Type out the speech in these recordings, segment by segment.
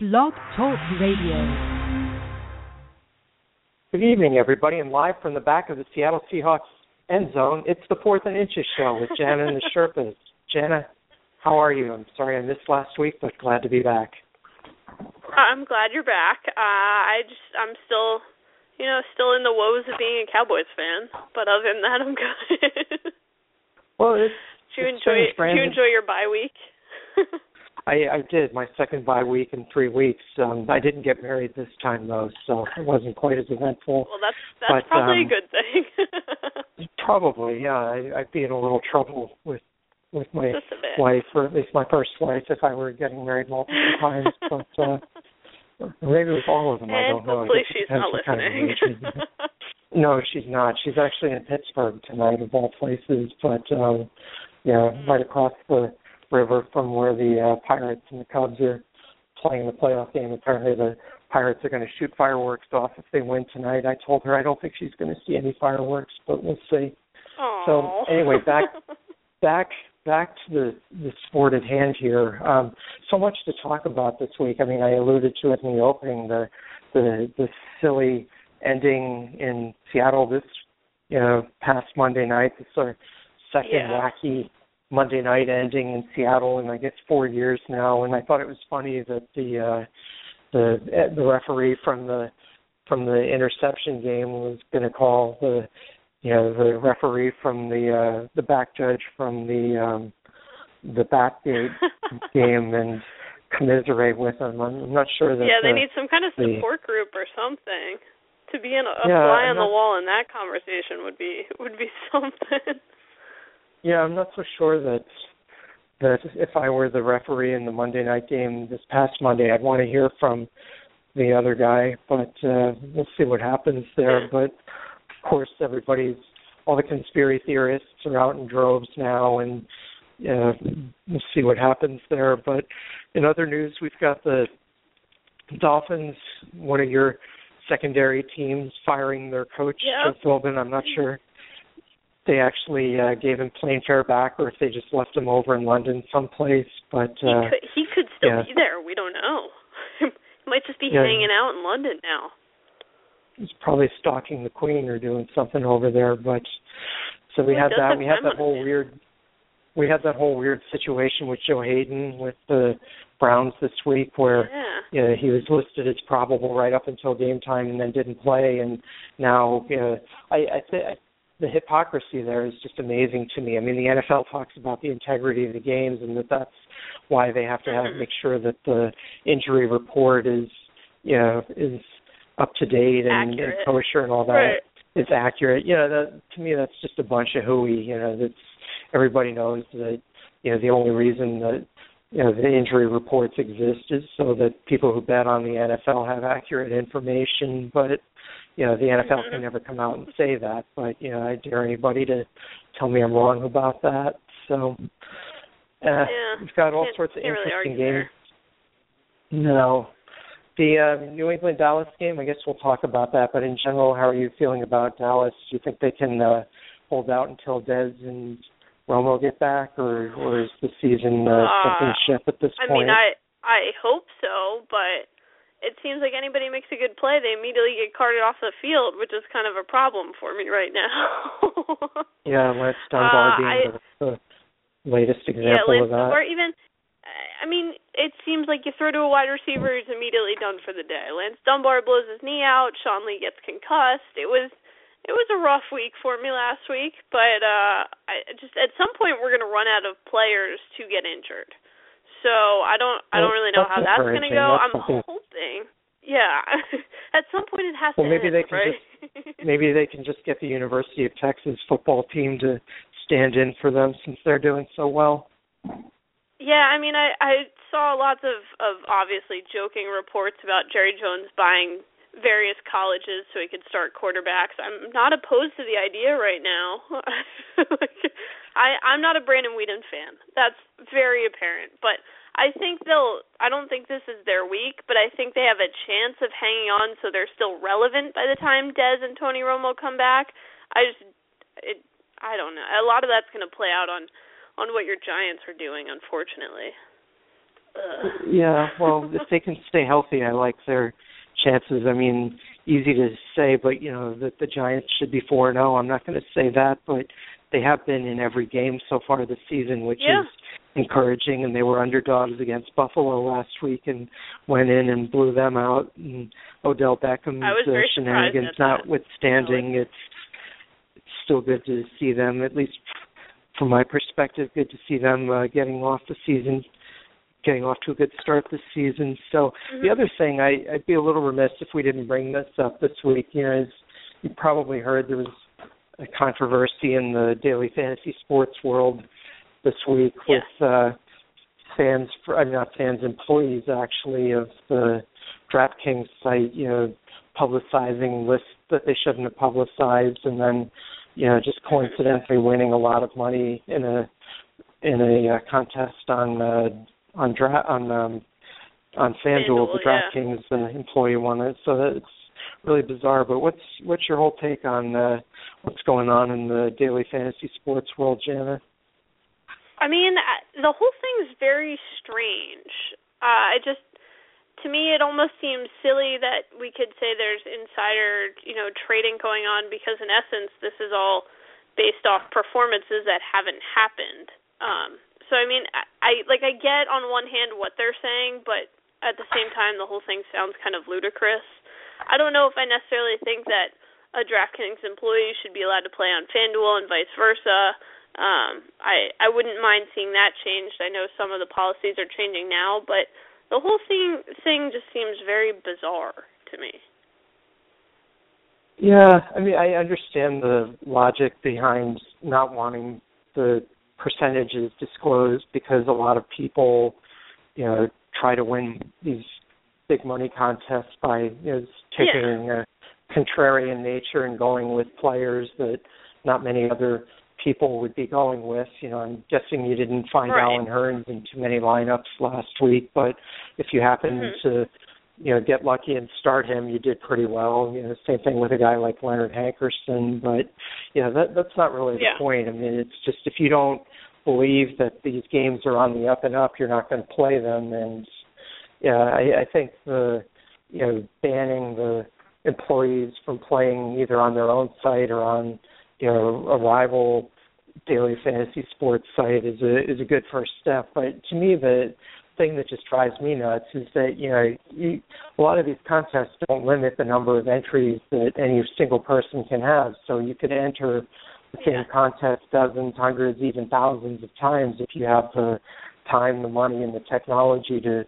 Blog Talk Radio. Good evening, everybody, and live from the back of the Seattle Seahawks end zone, it's the Fourth and Inches show with Jana and the Sherpas. Jana, how are you? I'm sorry I missed last week, but glad to be back. I'm glad you're back. Uh, I just I'm still, you know, still in the woes of being a Cowboys fan, but other than that, I'm good. well, it's, did you it's enjoy strange, did you enjoy your bye week? I, I did my second bye week in three weeks. Um, I didn't get married this time though, so it wasn't quite as eventful. Well, that's that's but, probably um, a good thing. probably, yeah. I, I'd be in a little trouble with with my Just a bit. wife, or at least my first wife, if I were getting married multiple times. But uh, maybe with all of them, I don't know. hopefully she's not what kind of listening. mood she's in. No, she's not. She's actually in Pittsburgh tonight, of all places. But um, yeah, right across the river from where the uh, Pirates and the Cubs are playing the playoff game. Apparently, the Pirates are going to shoot fireworks off if they win tonight. I told her I don't think she's going to see any fireworks, but we'll see. So anyway, back back back to the the sport at hand here. Um, so much to talk about this week. I mean, I alluded to it in the opening. The the the silly ending in Seattle this you know past Monday night. The sort of second Yeah. wacky Monday night ending in Seattle in I guess four years now. And I thought it was funny that the uh, the the referee from the from the interception game was going to call the you know the referee from the uh the back judge from the um the backgate game and commiserate with him. I'm I'm not sure that yeah, they the, need some kind of the- support group or something. To be in a, a Yeah, fly on the wall in that conversation would be would be something. Yeah, I'm not so sure that that if I were the referee in the Monday night game this past Monday, I'd want to hear from the other guy, but uh we'll see what happens there. But of course, everybody's all the conspiracy theorists are out in droves now, and uh, we'll see what happens there. But in other news, we've got the Dolphins, one of your secondary teams, firing their coach. Joe Philbin. I'm not sure they actually uh, gave him plane fare back or if they just left him over in London someplace. But he uh, could he could still yeah. be there. We don't know. he might just be Yeah. hanging out in London now. he's probably stalking the Queen or doing something over there. But so we he had that. have We had time that whole weird. We had that whole weird situation with Joe Haden with the Browns this week, where Yeah. you know, he was listed as probable right up until game time and then didn't play and now you know, I, I think the hypocrisy there is just amazing to me. I mean the NFL talks about the integrity of the games and that that's why they have to have make sure that the injury report is you know is up to date and, and kosher and all that Right. is accurate. You know, that to me that's just a bunch of hooey. You know, that's everybody knows that you know the only reason that you know the injury reports exist is so that people who bet on the NFL have accurate information. But you know the NFL Mhm. can never come out and say that. But you know I dare anybody to tell me I'm wrong about that. So uh, Yeah. we've got all sorts of can't really interesting games. there. No. The uh, New England Dallas game, I guess we'll talk about that. But in general, how are you feeling about Dallas? Do you think they can uh, hold out until Dez and Romo get back, or or is the season uh, Uh, sinking ship at this I point? I mean, I I hope so, but it seems like anybody makes a good play, they immediately get carted off the field, which is kind of a problem for me right now. yeah, Lance Dunbar Uh, being I- the, the latest yeah, example Lance of that. or even I mean, it seems like you throw to a wide receiver, he's immediately done for the day. Lance Dunbar blows his knee out, Sean Lee gets concussed. It was it was a rough week for me last week, but uh I just at some point we're going to run out of players to get injured. So I don't I don't really know that's how that's going to go. That's I'm something- hoping. Yeah. at some point it has Well, to maybe end, they can right? Maybe they can just get the University of Texas football team to stand in for them since they're doing so well. Yeah, I mean, I I saw lots of of obviously joking reports about Jerry Jones buying various colleges so he could start quarterbacks. I'm not opposed to the idea right now. like, I I'm not a Brandon Weeden fan. That's very apparent, but I think they'll I don't think this is their week, but I think they have a chance of hanging on so they're still relevant by the time Dez and Tony Romo come back. I just it I don't know. A lot of that's going to play out on on what your Giants are doing, unfortunately. Ugh. Yeah, well, if they can stay healthy, I like their chances. I mean, easy to say, but you know that the Giants should be four and zero. I'm not going to say that, but they have been in every game so far this season, which Yeah. is encouraging. And they were underdogs against Buffalo last week and went in and blew them out. And Odell Beckham's uh, shenanigans notwithstanding, it's it's still good to see them. At least from my perspective, good to see them uh, getting off the season getting off to a good start this season. So Mhm. the other thing, I, I'd be a little remiss if we didn't bring this up this week. You know, as you probably heard, there was a controversy in the daily fantasy sports world this week Yes. with uh, fans, for, I mean not fans, employees actually of the DraftKings site. You know, publicizing lists that they shouldn't have publicized, and then you know just coincidentally winning a lot of money in a in a uh, contest on uh, on dra- on um, on FanDuel. The FanDuel, yeah. DraftKings uh, employee won it, so it's really bizarre. But what's what's your whole take on uh, what's going on in the daily fantasy sports world, Jana? I mean, the whole thing's very strange. Uh, I just, to me, it almost seems silly that we could say there's insider, you know, trading going on because in essence, this is all based off performances that haven't happened. Um, so I mean, I, I like I get on one hand what they're saying, but at the same time, the whole thing sounds kind of ludicrous. I don't know if I necessarily think that a DraftKings employee should be allowed to play on FanDuel and vice versa. Um, I I wouldn't mind seeing that changed. I know some of the policies are changing now, but the whole thing thing just seems very bizarre to me. Yeah, I mean, I understand the logic behind not wanting the percentages disclosed because a lot of people, you know, try to win these big money contests by you know taking a contrarian nature and going with players that not many other people would be going with. You know, I'm guessing you didn't find Right. Allen Hurns in too many lineups last week, but if you happen Mhm. to you know get lucky and start him, you did pretty well. You know, same thing with a guy like Leonard Hankerson, but you know that that's not really the Yeah. point. I mean, it's just if you don't believe that these games are on the up and up, you're not going to play them. And yeah, I, I think the you know banning the employees from playing either on their own site or on you know a rival daily fantasy sports site is a is a good first step. But to me, the thing that just drives me nuts is that you know you, a lot of these contests don't limit the number of entries that any single person can have. So you could enter the same contest dozens, hundreds, even thousands of times if you have the time, the money, and the technology to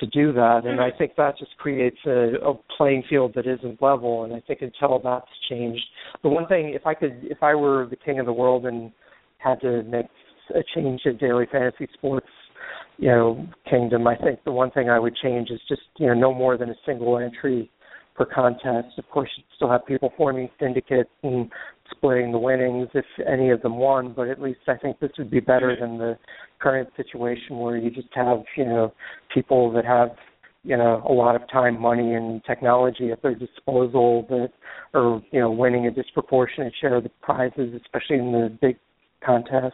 to do that. And I mm-hmm. think that just creates a, a playing field that isn't level. And I think until that's changed, the one thing, if I could, if I were the king of the world and had to make a change in daily fantasy sports, you know, kingdom, I think the one thing I would change is just you know no more than a single entry per contest. Of course, you'd still have people forming syndicates and splitting the winnings if any of them won, but at least I think this would be better than the current situation where you just have, you know, people that have, you know, a lot of time, money and technology at their disposal that are, you know, winning a disproportionate share of the prizes, especially in the big contests.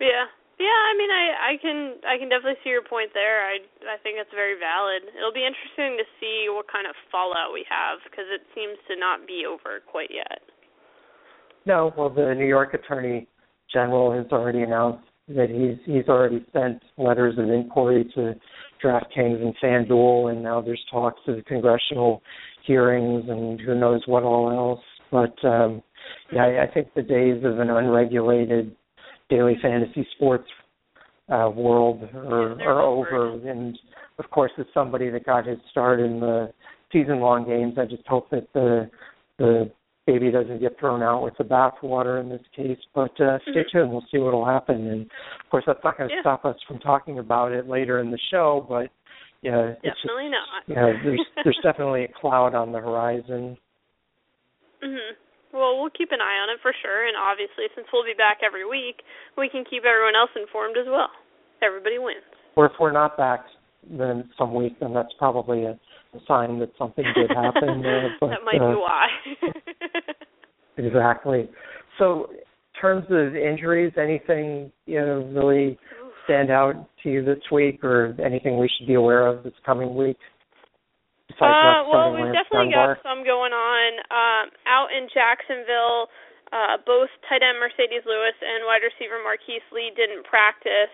Yeah. Yeah, I mean I I can I can definitely see your point there. I I think it's very valid. It'll be interesting to see what kind of fallout we have because it seems to not be over quite yet. No, well, the New York Attorney General has already announced that he's he's already sent letters of inquiry to DraftKings and FanDuel, and now there's talks of congressional hearings and who knows what all else. But um, yeah, I, I think the days of an unregulated daily fantasy sports uh, world are, They're over. And of course, as somebody that got his start in the season-long games, I just hope that the the baby doesn't get thrown out with the bathwater in this case. But uh, stay Mhm. tuned; we'll see what will happen. And of course, that's not going to Yeah. stop us from talking about it later in the show. But yeah, it's just Definitely not. yeah, there's there's definitely a cloud on the horizon. Mhm. Well, we'll keep an eye on it for sure, and obviously, since we'll be back every week, we can keep everyone else informed as well. Everybody wins. Or if we're not back then some week, then that's probably a, a sign that something did happen. uh, but, that might uh, be why. Exactly. So, in terms of injuries, anything you know really stand out to you this week, or anything we should be aware of this coming week? Uh, well, we've definitely got some going on um, out in Jacksonville. Uh, both tight end Marcedes Lewis and wide receiver Marquise Lee didn't practice.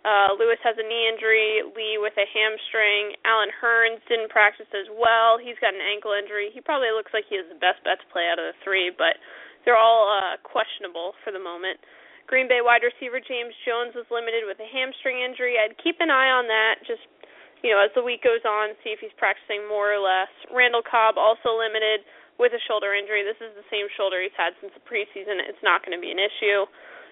Uh, Lewis has a knee injury, Lee with a hamstring. Allen Hurns didn't practice as well. He's got an ankle injury. He probably looks like he has the best bet to play out of the three, but they're all uh, questionable for the moment. Green Bay wide receiver James Jones was limited with a hamstring injury. I'd keep an eye on that just you know, as the week goes on, see if he's practicing more or less. Randall Cobb also limited with a shoulder injury. This is the same shoulder he's had since the preseason. It's not going to be an issue.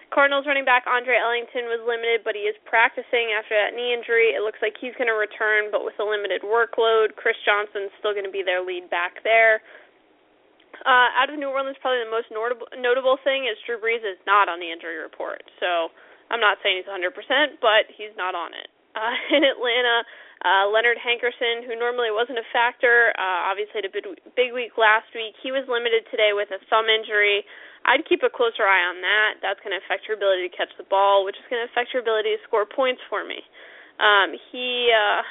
Cardinals running back Andre Ellington was limited, but he is practicing after that knee injury. It looks like he's going to return, but with a limited workload. Chris Johnson's still going to be their lead back there. Uh, out of New Orleans, probably the most notable notable thing is Drew Brees is not on the injury report. So I'm not saying he's 100%, but he's not on it. Uh, in Atlanta, uh, Leonard Hankerson, who normally wasn't a factor, uh, obviously had a big, big week last week. He was limited today with a thumb injury. I'd keep a closer eye on that. That's going to affect your ability to catch the ball, which is going to affect your ability to score points for me. Um, he, uh,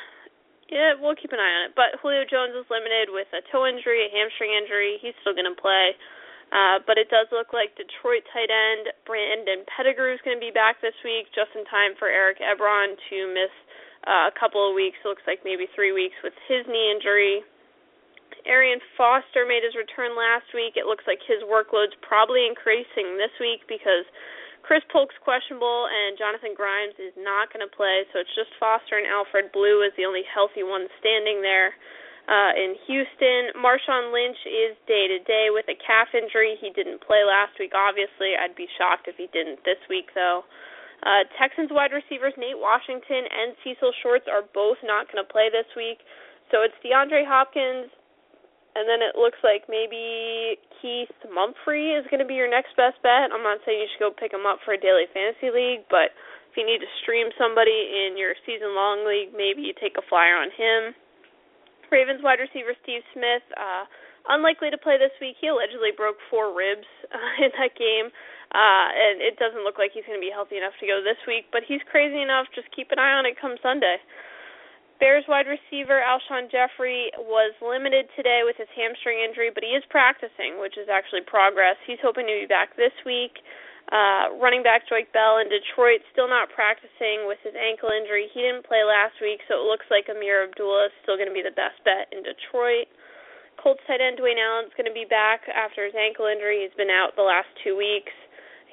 yeah, we'll keep an eye on it. But Julio Jones is limited with a toe injury, a hamstring injury. He's still going to play. Uh, but it does look like Detroit tight end Brandon Pettigrew is going to be back this week, just in time for Eric Ebron to miss uh, a couple of weeks. Looks like maybe three weeks with his knee injury. Arian Foster made his return last week. It looks like his workload's probably increasing this week because Chris Polk's questionable and Jonathan Grimes is not going to play. So it's just Foster and Alfred Blue is the only healthy one standing there. Uh, in Houston, Marshawn Lynch is day to day with a calf injury. He didn't play last week, obviously. I'd be shocked if he didn't this week, though. Texans wide receivers Nate Washington and Cecil Shorts are both not going to play this week. So it's DeAndre Hopkins, and then it looks like maybe Keith Mumphrey is going to be your next best bet. I'm not saying you should go pick him up for a daily fantasy league, but if you need to stream somebody in your season long league, maybe you take a flyer on him. Ravens wide receiver Steve Smith, uh, unlikely to play this week. He allegedly broke four ribs uh, in that game. Uh, and it doesn't look like he's going to be healthy enough to go this week, but he's crazy enough. Just keep an eye on it come Sunday. Bears wide receiver Alshon Jeffery was limited today with his hamstring injury, but he is practicing, which is actually progress. He's hoping to be back this week. Uh, running back Joique Bell in Detroit still not practicing with his ankle injury. He didn't play last week, so it looks like Ameer Abdullah is still going to be the best bet in Detroit. Colts tight end Dwayne Allen's going to be back after his ankle injury. He's been out the last two weeks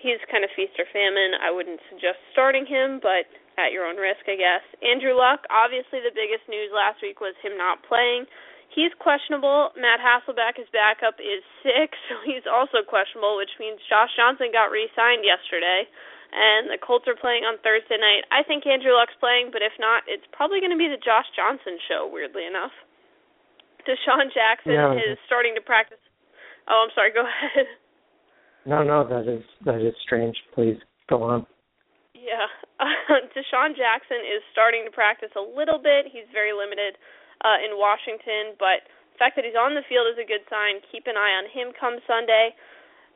he's kind of feast or famine. I wouldn't suggest starting him, but at your own risk, I guess. Andrew Luck, obviously the biggest news last week was him not playing. He's questionable. Matt Hasselbeck, his backup, is sick, so he's also questionable, which means Josh Johnson got re-signed yesterday, and the Colts are playing on Thursday night. I think Andrew Luck's playing, but if not, it's probably going to be the Josh Johnson show. Weirdly enough, DeSean Jackson yeah. is starting to practice. Oh, I'm sorry. Go ahead. No, no, that is that is strange. Please go on. Yeah, DeSean Jackson is starting to practice a little bit. He's very limited uh, in Washington, but the fact that he's on the field is a good sign. Keep an eye on him come Sunday.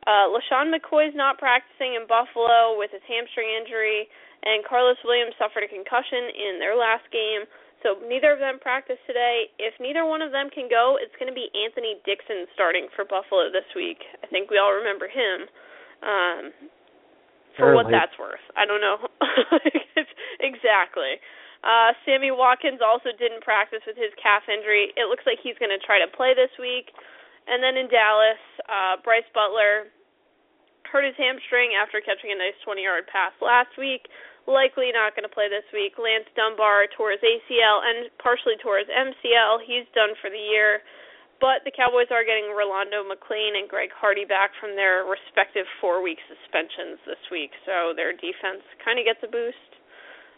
Uh, LeSean McCoy's not practicing in Buffalo with his hamstring injury, and Carlos Williams suffered a concussion in their last game. So neither of them practice today. If neither one of them can go, it's going to be Anthony Dixon starting for Buffalo this week. I think we all remember him. Um, for what that's worth, I don't know exactly. Uh, Sammy Watkins also didn't practice with his calf injury. It looks like he's going to try to play this week. And then in Dallas, uh, Brice Butler hurt his hamstring after catching a nice 20-yard pass last week likely not going to play this week. Lance Dunbar tore his ACL and partially tore his MCL. He's done for the year. But the Cowboys are getting Rolando McClain and Greg Hardy back from their respective four week suspensions this week, so their defense kind of gets a boost.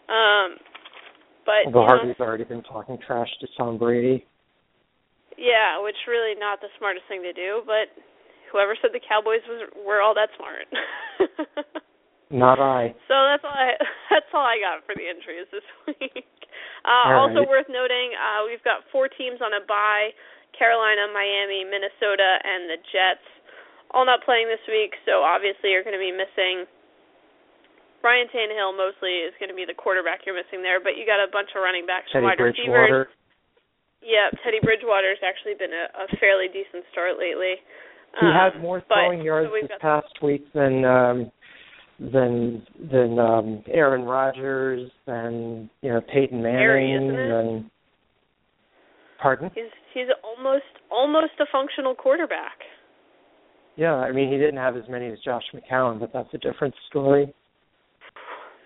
Um, but Although Hardy's know, already been talking trash to Tom Brady. Yeah, which really not the smartest thing to do, but whoever said the Cowboys was were all that smart. Not I. So that's all I that's all I got for the injuries this week. Uh, also right. worth noting, uh, we've got four teams on a bye: Carolina, Miami, Minnesota, and the Jets. All not playing this week, so obviously you're going to be missing Ryan Tannehill mostly is going to be the quarterback you're missing there, but you got a bunch of running backs Teddy wide Bridgewater. receivers. Yeah, Teddy Bridgewater's actually been a, a fairly decent start lately. He um, had more throwing yards so this past week than um than than um Aaron Rodgers than you know Peyton Manning and pardon? He's he's almost almost a functional quarterback. Yeah, I mean he didn't have as many as Josh McCown, but that's a different story.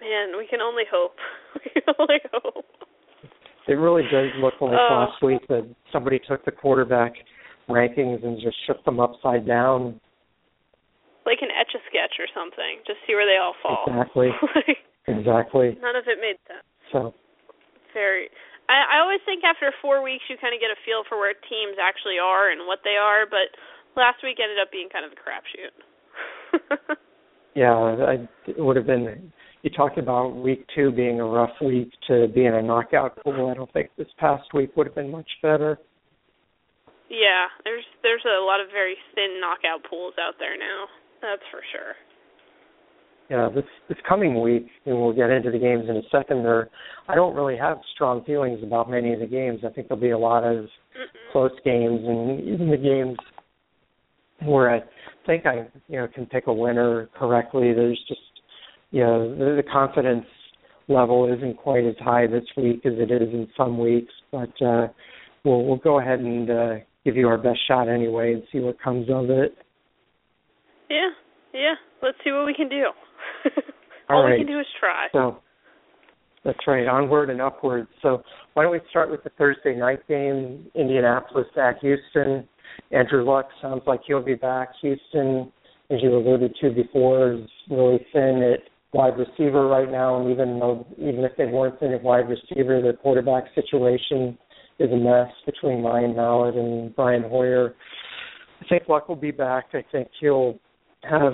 Man, we can only hope. we can only hope. It really does look like Oh. last week that somebody took the quarterback rankings and just shook them upside down. Like an etch a sketch or something. Just see where they all fall. Exactly. like, Exactly. none of it made sense. So Very. I I always think after four weeks you kind of get a feel for where teams actually are and what they are, but last week ended up being kind of a crapshoot. yeah, I, it would have been. You talked about week two being a rough week to be in a knockout pool. I don't think this past week would have been much better. yeah, there's there's a lot of very thin knockout pools out there now. That's for sure. Yeah, this this coming week, and we'll get into the games in a second. There, I don't really have strong feelings about many of the games. I think there'll be a lot of Mm-mm. close games, and even the games where I think I you know can pick a winner correctly. There's just you know the, the confidence level isn't quite as high this week as it is in some weeks, but uh, we'll we'll go ahead and uh, give you our best shot anyway and see what comes of it. Yeah, yeah. Let's see what we can do. All All we can do is try. So that's right, onward and upward. So why don't we start with the Thursday night game, Indianapolis at Houston. Andrew Luck sounds like he'll be back. Houston, as you alluded to before, is really thin at wide receiver right now, and even though even if they weren't thin at wide receiver, their quarterback situation is a mess between Ryan Mallett and Brian Hoyer. I think Luck will be back. I think he'll have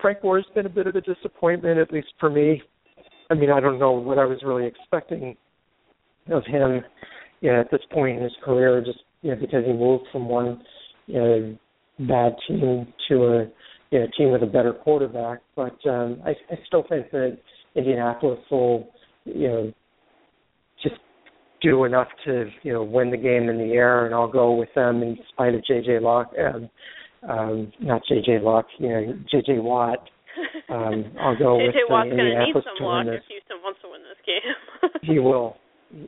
Frank Gore's been a bit of a disappointment, at least for me. I mean, I don't know what I was really expecting of him, you know, at this point in his career, just you know, because he moved from one you know, bad team to a you know, team with a better quarterback. But um, I, I still think that Indianapolis will, you know, just do enough to you know win the game in the air, and I'll go with them in spite of JJ Lock. Um, um, not JJ Lock, you know, JJ Watt. Um, I'll go with JJ uh, Watt's going to need some luck if. Houston wants to win this game. He will.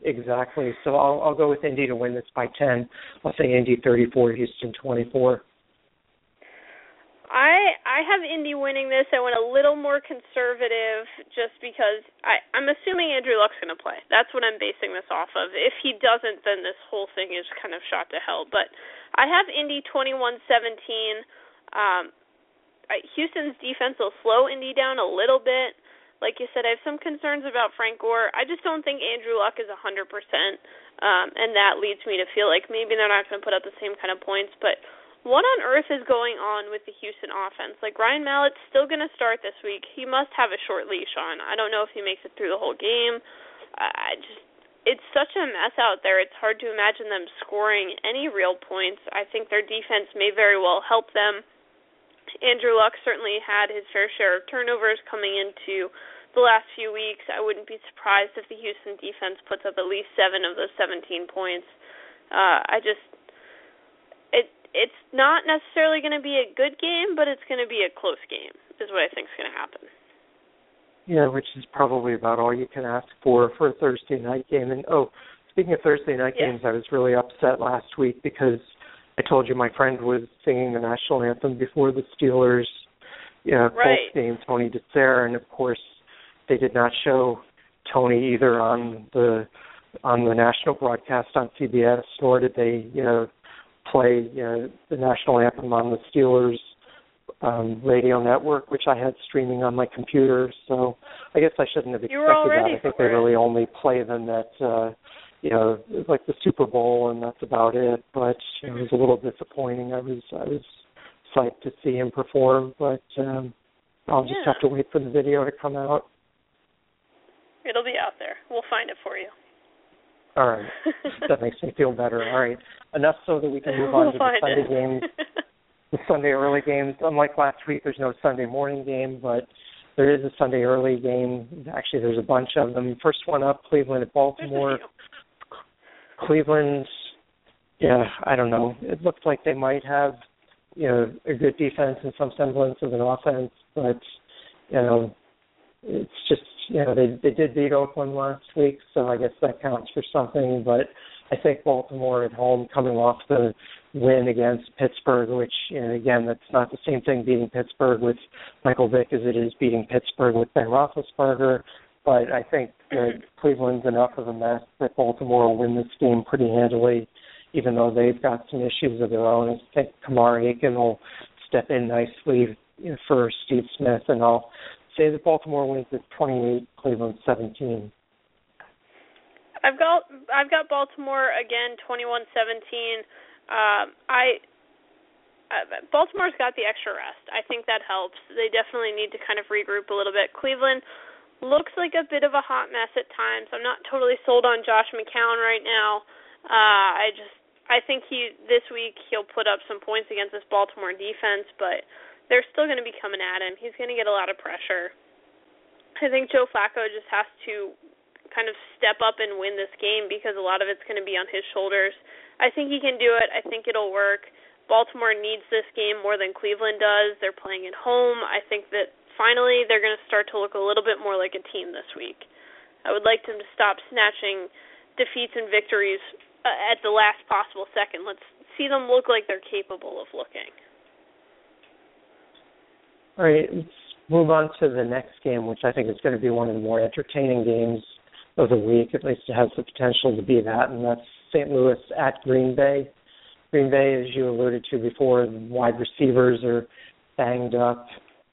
Exactly. So I'll I'll go with Indy to win this by ten. I'll say Indy thirty four, Houston twenty four. I I have Indy winning this. I went a little more conservative just because I I'm assuming Andrew Luck's going to play. That's what I'm basing this off of. If he doesn't, then this whole thing is kind of shot to hell. But I have Indy 21-17. Um, I, Houston's defense will slow Indy down a little bit. Like you said, I have some concerns about Frank Gore. I just don't think Andrew Luck is 100%, um, and that leads me to feel like maybe they're not going to put up the same kind of points. But what on earth is going on with the Houston offense? Like Ryan Mallett's still going to start this week. He must have a short leash on. I don't know if he makes it through the whole game. I just it's such a mess out there. It's hard to imagine them scoring any real points. I think their defense may very well help them. Andrew Luck certainly had his fair share of turnovers coming into the last few weeks. I wouldn't be surprised if the Houston defense puts up at least 7 of those 17 points. Uh I just it's not necessarily going to be a good game, but it's going to be a close game. Is what I think is going to happen. Yeah, which is probably about all you can ask for for a Thursday night game. And oh, speaking of Thursday night Yeah. games, I was really upset last week because I told you my friend was singing the national anthem before the Steelers, you know, Right. Colts game, Tony DeSere, and of course they did not show Tony either on the on the national broadcast on CBS, nor did they, you know, play you know, the national anthem on the Steelers um radio network, which I had streaming on my computer. So I guess I shouldn't have expected that. I think they really only play them at uh you know, like the Super Bowl and that's about it. But you know, it was a little disappointing. I was I was psyched to see him perform, but um I'll just Yeah. have to wait for the video to come out. It'll be out there. We'll find it for you. All right. that makes me feel better. All right. Enough so that we can move on we'll to the Sunday it. games. the Sunday early games. Unlike last week, there's no Sunday morning game, but there is a Sunday early game. Actually, there's a bunch of them. First one up, Cleveland at Baltimore. Cleveland, yeah, I don't know. It looks like they might have, you know, a good defense and some semblance of an offense, but you know, it's just you know they they did beat Oakland last week, so I guess that counts for something. But I think Baltimore at home, coming off the win against Pittsburgh, which you know, again that's not the same thing beating Pittsburgh with Michael Vick as it is beating Pittsburgh with Ben Roethlisberger. But I think that Cleveland's enough of a mess that Baltimore will win this game pretty handily, even though they've got some issues of their own. I think Kamar Aiken will step in nicely for Steve Smith, and I'll say that Baltimore wins at 28, Cleveland 17. I've got I've got Baltimore again 21-17. Um, I uh, Baltimore's got the extra rest. I think that helps. They definitely need to kind of regroup a little bit. Cleveland looks like a bit of a hot mess at times. I'm not totally sold on Josh McCown right now. Uh, I just I think he this week he'll put up some points against this Baltimore defense, but they're still going to be coming at him. He's going to get a lot of pressure. I think Joe Flacco just has to kind of step up and win this game because a lot of it's going to be on his shoulders. I think he can do it. I think it'll work. Baltimore needs this game more than Cleveland does. They're playing at home. I think that finally they're going to start to look a little bit more like a team this week. I would like them to stop snatching defeats and victories uh, at the last possible second. Let's see them look like they're capable of looking. All right, let's move on to the next game, which I think is going to be one of the more entertaining games of the week. At least it has the potential to be that, and that's St. Louis at Green Bay. Green Bay, as you alluded to before, wide receivers are banged up.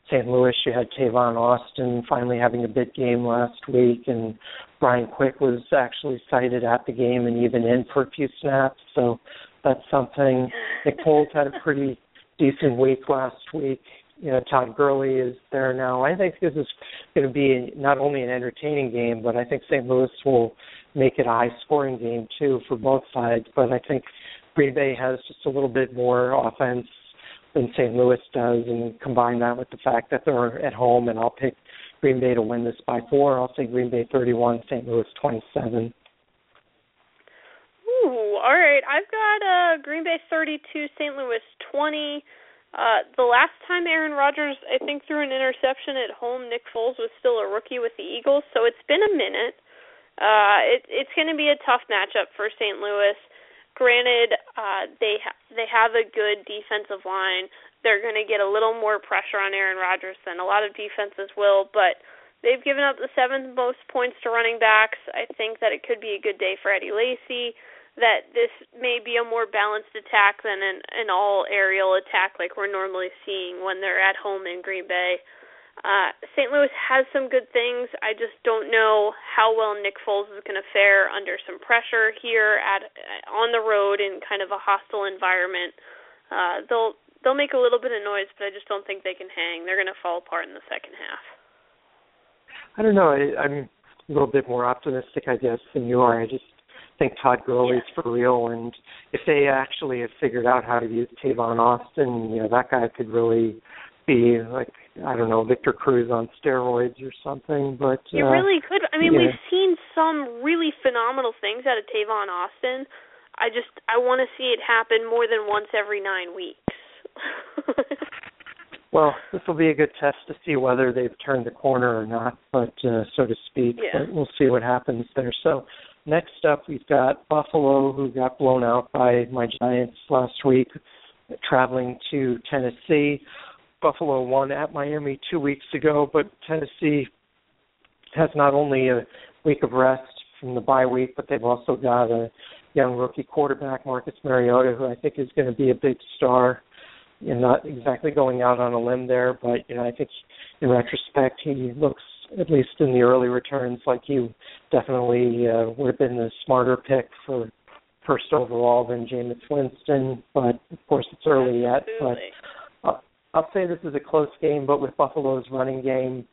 St. Louis, you had Tavon Austin finally having a big game last week, and Brian Quick was actually sighted at the game and even in for a few snaps. So that's something. Nick Foles had a pretty decent week last week you know Todd Gurley is there now. I think this is going to be not only an entertaining game, but I think St. Louis will make it a high-scoring game too for both sides. But I think Green Bay has just a little bit more offense than St. Louis does, and combine that with the fact that they're at home, and I'll pick Green Bay to win this by four. I'll say Green Bay 31, St. Louis 27. Ooh, all right. I've got uh, Green Bay 32, St. Louis 20. Uh, the last time Aaron Rodgers, I think, threw an interception at home, Nick Foles was still a rookie with the Eagles, so it's been a minute. Uh, it, it's going to be a tough matchup for St. Louis. Granted, uh, they ha- they have a good defensive line. They're going to get a little more pressure on Aaron Rodgers than a lot of defenses will, but they've given up the seventh most points to running backs. I think that it could be a good day for Eddie Lacy that this may be a more balanced attack than an, an all aerial attack like we're normally seeing when they're at home in Green Bay. Uh, St. Louis has some good things. I just don't know how well Nick Foles is going to fare under some pressure here at on the road in kind of a hostile environment. Uh, they'll they'll make a little bit of noise, but I just don't think they can hang. They're going to fall apart in the second half. I don't know. I, I'm a little bit more optimistic, I guess, than you are. I just think Todd Gurley's yeah. for real, and if they actually have figured out how to use Tavon Austin, you know that guy could really be like I don't know Victor Cruz on steroids or something. But you uh, really could. I mean, we've seen some really phenomenal things out of Tavon Austin. I just I want to see it happen more than once every nine weeks. well, this will be a good test to see whether they've turned the corner or not, but uh, so to speak. Yeah. But we'll see what happens there. So Next up, we've got Buffalo, who got blown out by my Giants last week, traveling to Tennessee. Buffalo won at Miami two weeks ago, but Tennessee has not only a week of rest from the bye week, but they've also got a young rookie quarterback, Marcus Mariota, who I think is going to be a big star. You know, not exactly going out on a limb there, but you know, I think in retrospect he looks at least in the early returns, like you definitely uh, would have been the smarter pick for first overall than Jameis Winston. But of course, it's early yet. But uh, I'll say this is a close game, but with Buffalo's running game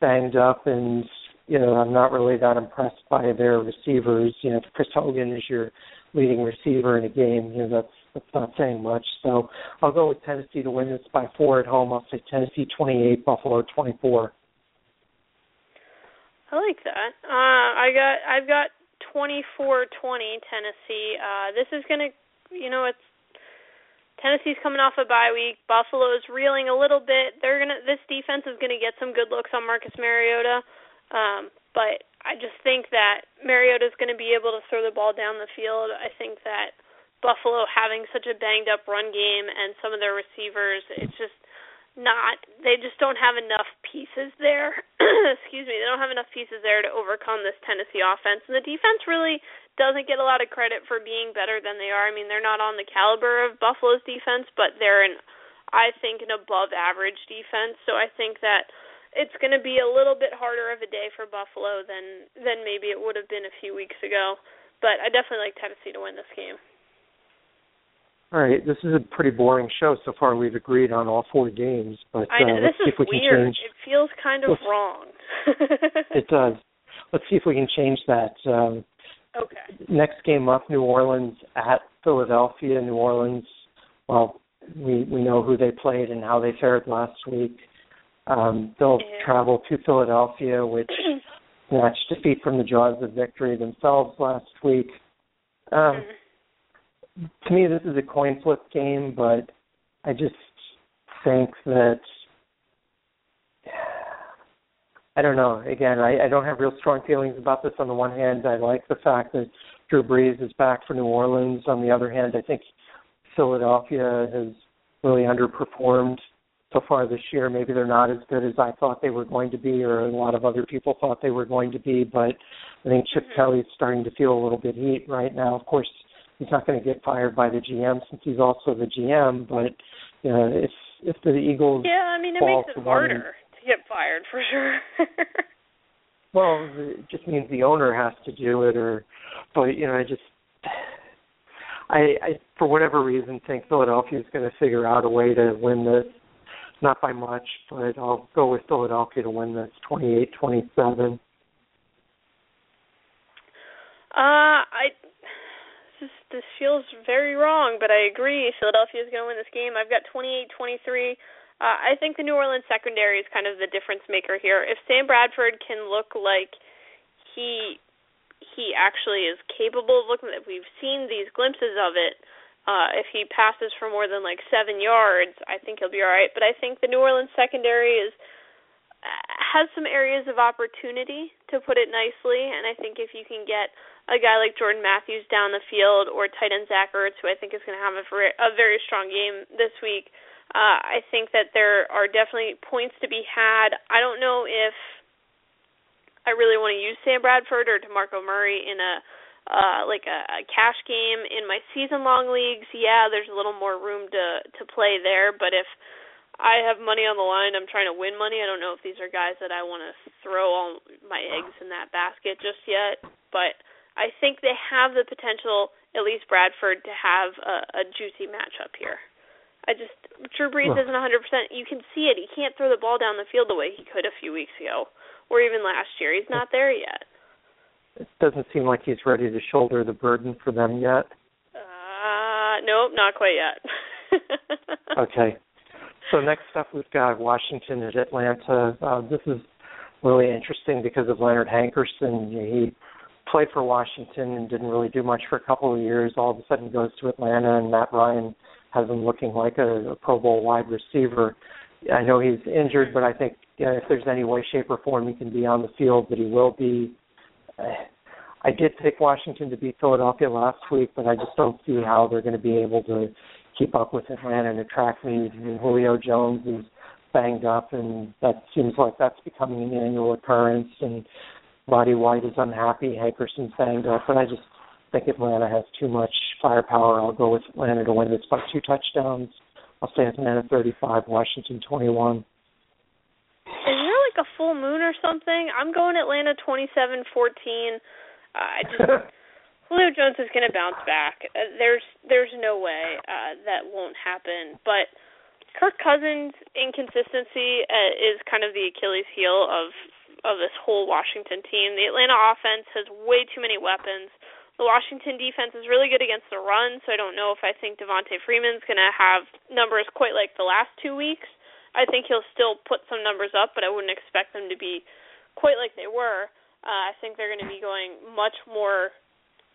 banged up, and you know, I'm not really that impressed by their receivers. You know, if Chris Hogan is your leading receiver in a game, you know, that's that's not saying much. So I'll go with Tennessee to win this by four at home. I'll say Tennessee 28, Buffalo 24. I like that. Uh, I got I've got twenty four twenty Tennessee. Uh, this is gonna, you know, it's Tennessee's coming off a bye week. Buffalo's reeling a little bit. They're gonna this defense is gonna get some good looks on Marcus Mariota. Um, but I just think that Mariota's going to be able to throw the ball down the field. I think that Buffalo having such a banged up run game and some of their receivers, it's just not they just don't have enough pieces there. Excuse me, they don't have enough pieces there to overcome this Tennessee offense. And the defense really doesn't get a lot of credit for being better than they are. I mean, they're not on the caliber of Buffalo's defense, but they're an I think an above average defense. So I think that it's going to be a little bit harder of a day for Buffalo than than maybe it would have been a few weeks ago. But I definitely like Tennessee to win this game. All right, this is a pretty boring show so far. We've agreed on all four games, but I know, uh, let's this see if we weird. can change. It feels kind of Let's- wrong. It does. Let's see if we can change that. Um, okay. next game up, New Orleans at Philadelphia. New Orleans. Well, we we know who they played and how they fared last week. Um, they'll Yeah. travel to Philadelphia, which snatched defeat from the jaws of victory themselves last week. Um, to me, this is a coin flip game, but I just think that I don't know. Again, I, I don't have real strong feelings about this. On the one hand, I like the fact that Drew Brees is back for New Orleans. On the other hand, I think Philadelphia has really underperformed so far this year. Maybe they're not as good as I thought they were going to be, or a lot of other people thought they were going to be. But I think Chip mm-hmm. Kelly's starting to feel a little bit heat right now. Of course, he's not going to get fired by the GM since he's also the GM. But know, if if the Eagles Yeah, I mean it makes it harder to get fired for sure. Well, it just means the owner has to do it, or, but you know, I just, I, I for whatever reason think Philadelphia is going to figure out a way to win this, not by much, but I'll go with Philadelphia to win this, twenty-eight, twenty-seven. Uh, I this feels very wrong, but I agree. Philadelphia is going to win this game. I've got 28-23. Uh, I think the New Orleans secondary is kind of the difference maker here. If Sam Bradford can look like he he actually is capable of looking, we've seen these glimpses of it. Uh, if he passes for more than like seven yards, I think he'll be all right. But I think the New Orleans secondary is has some areas of opportunity, to put it nicely. And I think if you can get a guy like Jordan Matthews down the field or tight end Zach Ertz, who I think is going to have a, ver- a very strong game this week, uh, I think that there are definitely points to be had. I don't know if I really want to use Sam Bradford or DeMarco Murray in a uh like a, a cash game in my season long leagues. Yeah, there's a little more room to to play there, but if I have money on the line, I'm trying to win money. I don't know if these are guys that I want to throw all my eggs in that basket just yet, but I think they have the potential, at least Bradford, to have a, a juicy matchup here. I just Drew Brees isn't 100%. You can see it. He can't throw the ball down the field the way he could a few weeks ago, or even last year. He's not there yet. It doesn't seem like he's ready to shoulder the burden for them yet. Uh, nope, not quite yet. Okay. So next up, we've got Washington at Atlanta. Uh, this is really interesting because of Leonard Hankerson. He played for Washington and didn't really do much for a couple of years. All of a sudden, goes to Atlanta, and Matt Ryan has him looking like a, a Pro Bowl wide receiver. I know he's injured, but I think you know, if there's any way, shape, or form he can be on the field, that he will be. I did pick Washington to beat Philadelphia last week, but I just don't see how they're going to be able to keep up with Atlanta and attract me. And Julio Jones is banged up, and that seems like that's becoming an annual occurrence. And Roddy White is unhappy. Hankerson's banged up, but I just think Atlanta has too much firepower. I'll go with Atlanta to win this by two touchdowns. I'll say Atlanta 35, Washington 21. Is there like a full moon or something? I'm going Atlanta 27-14. Uh, I just Julio Jones is going to bounce back. Uh, there's there's no way uh, that won't happen. But Kirk Cousins' inconsistency uh, is kind of the Achilles heel of of this whole Washington team. The Atlanta offense has way too many weapons. The Washington defense is really good against the run, so I don't know if I think Devonta Freeman's going to have numbers quite like the last two weeks. I think he'll still put some numbers up, but I wouldn't expect them to be quite like they were. Uh, I think they're going to be going much more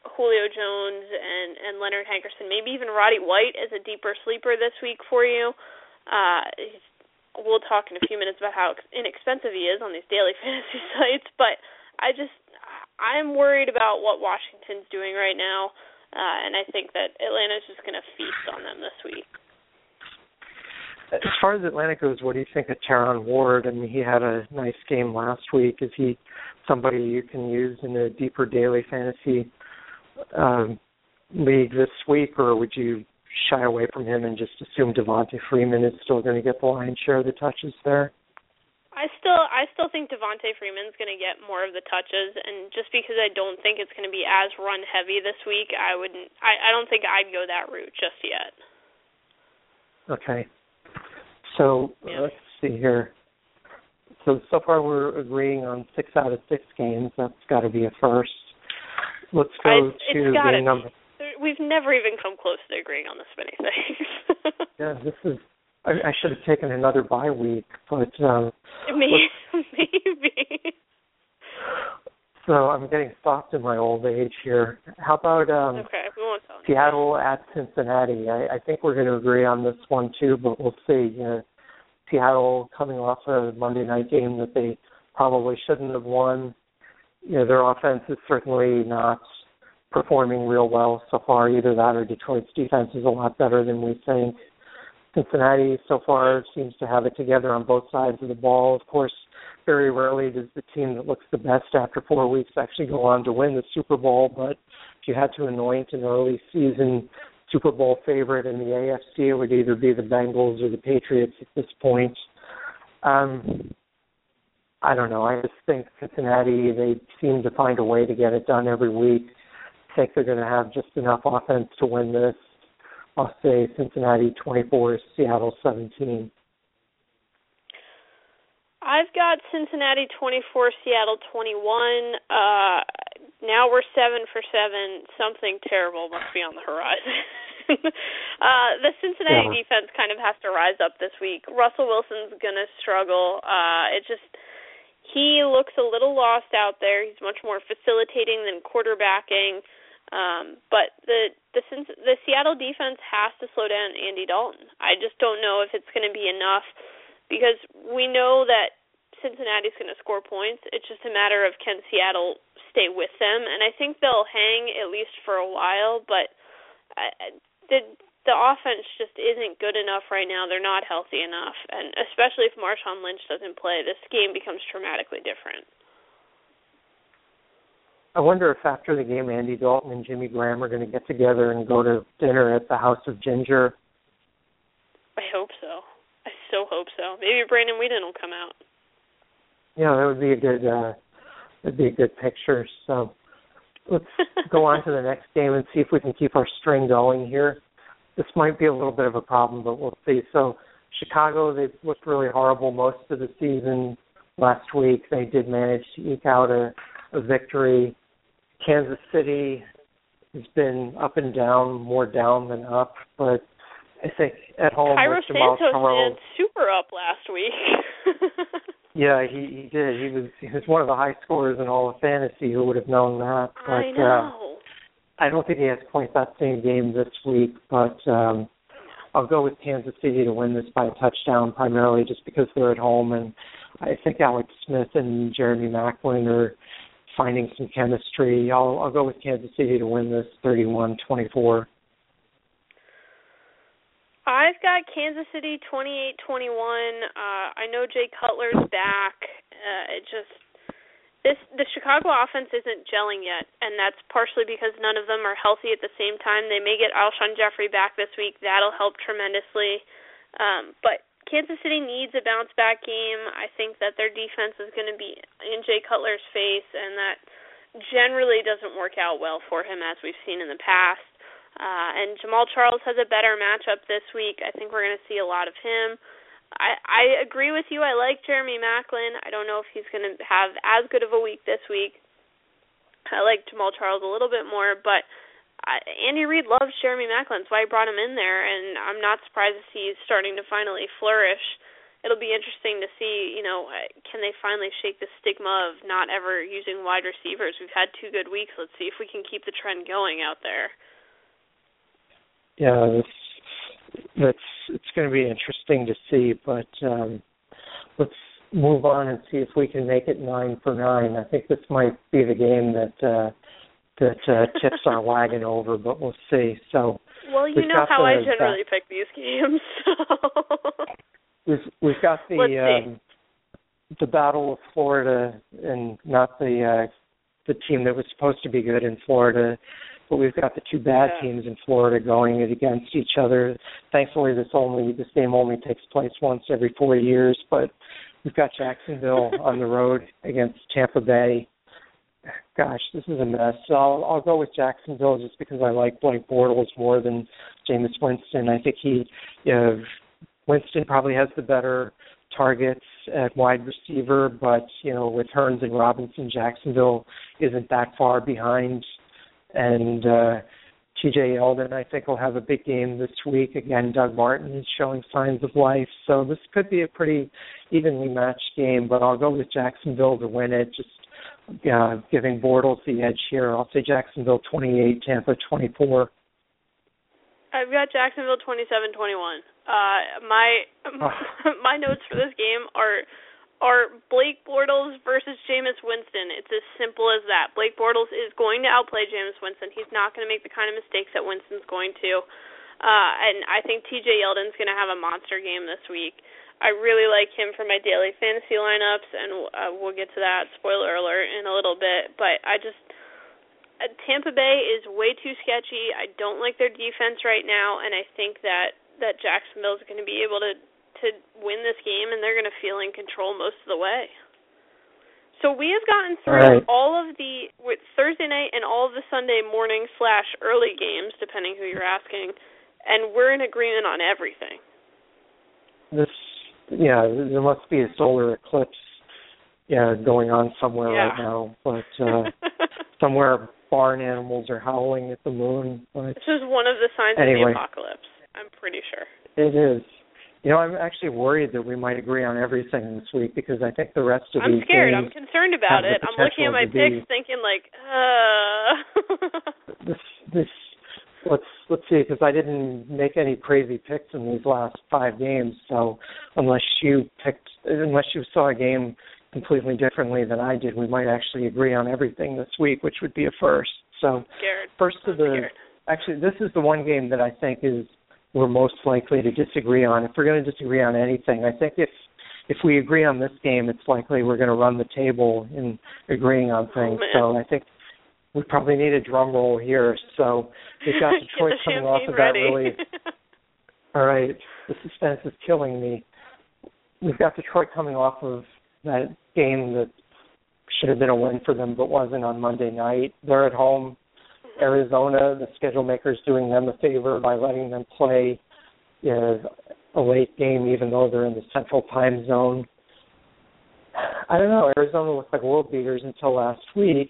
Julio Jones and and Leonard Hankerson, maybe even Roddy White as a deeper sleeper this week for you. Uh, we'll talk in a few minutes about how inexpensive he is on these daily fantasy sites, but I just I'm worried about what Washington's doing right now, uh, and I think that Atlanta's just going to feast on them this week. As far as Atlanta goes, what do you think of Terron Ward? I mean, he had a nice game last week. Is he somebody you can use in a deeper daily fantasy um, league this week, or would you shy away from him and just assume Devonta Freeman is still going to get the lion's share of the touches there? I still I still think Devonta Freeman's going to get more of the touches, and just because I don't think it's going to be as run heavy this week, I wouldn't. I I don't think I'd go that route just yet. Okay. So Yeah. let's see here. So so far we're agreeing on six out of six games. That's got to be a first. Let's go I, to gotta game number. We've never even come close to agreeing on this many things. Yeah, this is. I, I should have taken another bye week, but um, maybe, maybe. so I'm getting soft in my old age here. How about um, Okay. Seattle at Cincinnati? I, I think we're going to agree on this one too, but we'll see. You know, Seattle coming off a Monday night game that they probably shouldn't have won. You know, their offense is certainly not performing real well so far. Either that or Detroit's defense is a lot better than we think. Cincinnati so far seems to have it together on both sides of the ball. Of course, very rarely does the team that looks the best after four weeks actually go on to win the Super Bowl. But if you had to anoint an early season Super Bowl favorite in the AFC, it would either be the Bengals or the Patriots at this point. Um, I don't know. I just think Cincinnati, they seem to find a way to get it done every week. I think they're going to have just enough offense to win this. I'll say Cincinnati 24, Seattle 17. I've got Cincinnati 24, Seattle 21. Uh, now we're seven for seven. Something terrible must be on the horizon. uh, the Cincinnati Yeah. defense kind of has to rise up this week. Russell Wilson's gonna struggle. Uh, it just he looks a little lost out there. He's much more facilitating than quarterbacking. Um, but the the the Seattle defense has to slow down Andy Dalton. I just don't know if it's going to be enough because we know that Cincinnati's going to score points. It's just a matter of can Seattle stay with them, and I think they'll hang at least for a while. But I, I- the the offense just isn't good enough right now. They're not healthy enough, and especially if Marshawn Lynch doesn't play, this game becomes dramatically different. I wonder if after the game, Andy Dalton and Jimmy Graham are going to get together and go to dinner at the House of Ginger. I hope so. I so hope so. Maybe Brandon Weeden will come out. Yeah, that would be a good. uh That'd be a good picture. So let's go on to the next game and see if we can keep our string going here. This might be a little bit of a problem, but we'll see. So Chicago, they've looked really horrible most of the season. Last week, they did manage to eke out a, a victory. Kansas City has been up and down, more down than up, but I think at home Cairo with Jamaal Santos Charles, man, super up last week. yeah, he he did. He was he was one of the high scorers in all of fantasy. Who would have known that? But I uh know. I don't think he has quite that same game this week, but um I'll go with Kansas City to win this by a touchdown, primarily just because they're at home, and I think Alex Smith and Jeremy Maclin are finding some chemistry. I'll I'll go with Kansas City to win this, thirty-one-twenty-four. I've got Kansas City 28-21. Uh I know Jay Cutler's back. Uh it just this the Chicago offense isn't gelling yet, and that's partially because none of them are healthy at the same time. They may get Alshon Jeffery back this week. That'll help tremendously. Um, but Kansas City needs a bounce back game. I think that their defense is going to be in Jay Cutler's face, and that generally doesn't work out well for him, as we've seen in the past. Uh, and Jamaal Charles has a better matchup this week. I think we're going to see a lot of him. I I agree with you. I like Jeremy Maclin. I don't know if he's going to have as good of a week this week. I like Jamaal Charles a little bit more, but I, Andy Reid loves Jeremy Maclin. That's why he brought him in there, and I'm not surprised to see he's starting to finally flourish. it'll be interesting to see, you know, uh, can they finally shake the stigma of not ever using wide receivers? We've had two good weeks. Let's see if we can keep the trend going out there. Yeah, that's that's it's going to be interesting to see, but um let's move on and see if we can make it nine for nine. I think this might be the game that uh that uh tips our wagon over, but we'll see. So well, you know how I generally pick these games. So. we've we've got the um, the Battle of Florida, and not the uh, the team that was supposed to be good in Florida, but we've got the two bad yeah. teams in Florida going against each other. Thankfully, this only this game only takes place once every four years, but we've got Jacksonville on the road against Tampa Bay. Gosh, this is a mess. So I'll I'll go with Jacksonville just because I like Blake Bortles more than Jameis Winston. I think he, you know, Winston probably has the better targets at wide receiver, but you know with Hurns and Robinson, Jacksonville isn't that far behind, and uh, T.J. Yeldon I think will have a big game this week. Again, Doug Martin is showing signs of life, so this could be a pretty evenly matched game. But I'll go with Jacksonville to win it. Just uh, giving Bortles the edge here. I'll say Jacksonville 28, Tampa 24. I've got Jacksonville 27-21. Uh, my my notes for this game are are Blake Bortles versus Jameis Winston. It's as simple as that. Blake Bortles is going to outplay Jameis Winston. He's not going to make the kind of mistakes that Winston's going to. Uh, and I think TJ Yeldon's going to have a monster game this week. I really like him for my daily fantasy lineups, and uh, we'll get to that spoiler alert in a little bit. But I just uh, Tampa Bay is way too sketchy. I don't like their defense right now, and I think that that Jacksonville is going to be able to to win this game, and they're going to feel in control most of the way. So we have gotten through all, right. all of the with Thursday night and all of the Sunday morning slash early games, depending who you're asking, and we're in agreement on everything. This, yeah, there must be a solar eclipse, yeah, going on somewhere yeah. right now, but uh somewhere barn animals are howling at the moon. But this is one of the signs anyway, of the apocalypse. I'm pretty sure. It is. You know, I'm actually worried that we might agree on everything this week because I think the rest of I'm scared. I'm concerned about it. I'm looking at my picks, thinking like, uh. this this let's let's see because I didn't make any crazy picks in these last five games. So unless you picked, unless you saw a game completely differently than I did, we might actually agree on everything this week, which would be a first. So scared. first of the scared. actually this is the one game that I think is we're most likely to disagree on. If we're going to disagree on anything, I think if if we agree on this game, it's likely we're going to run the table in agreeing on things. Oh, so I think we probably need a drum roll here. So we've got Detroit coming off of ready. that really. All right, the suspense is killing me. We've got Detroit coming off of that game that should have been a win for them, but wasn't on Monday night. They're at home. Arizona, the schedule makers doing them a favor by letting them play you know, a late game, even though they're in the central time zone. I don't know. Arizona looked like world beaters until last week.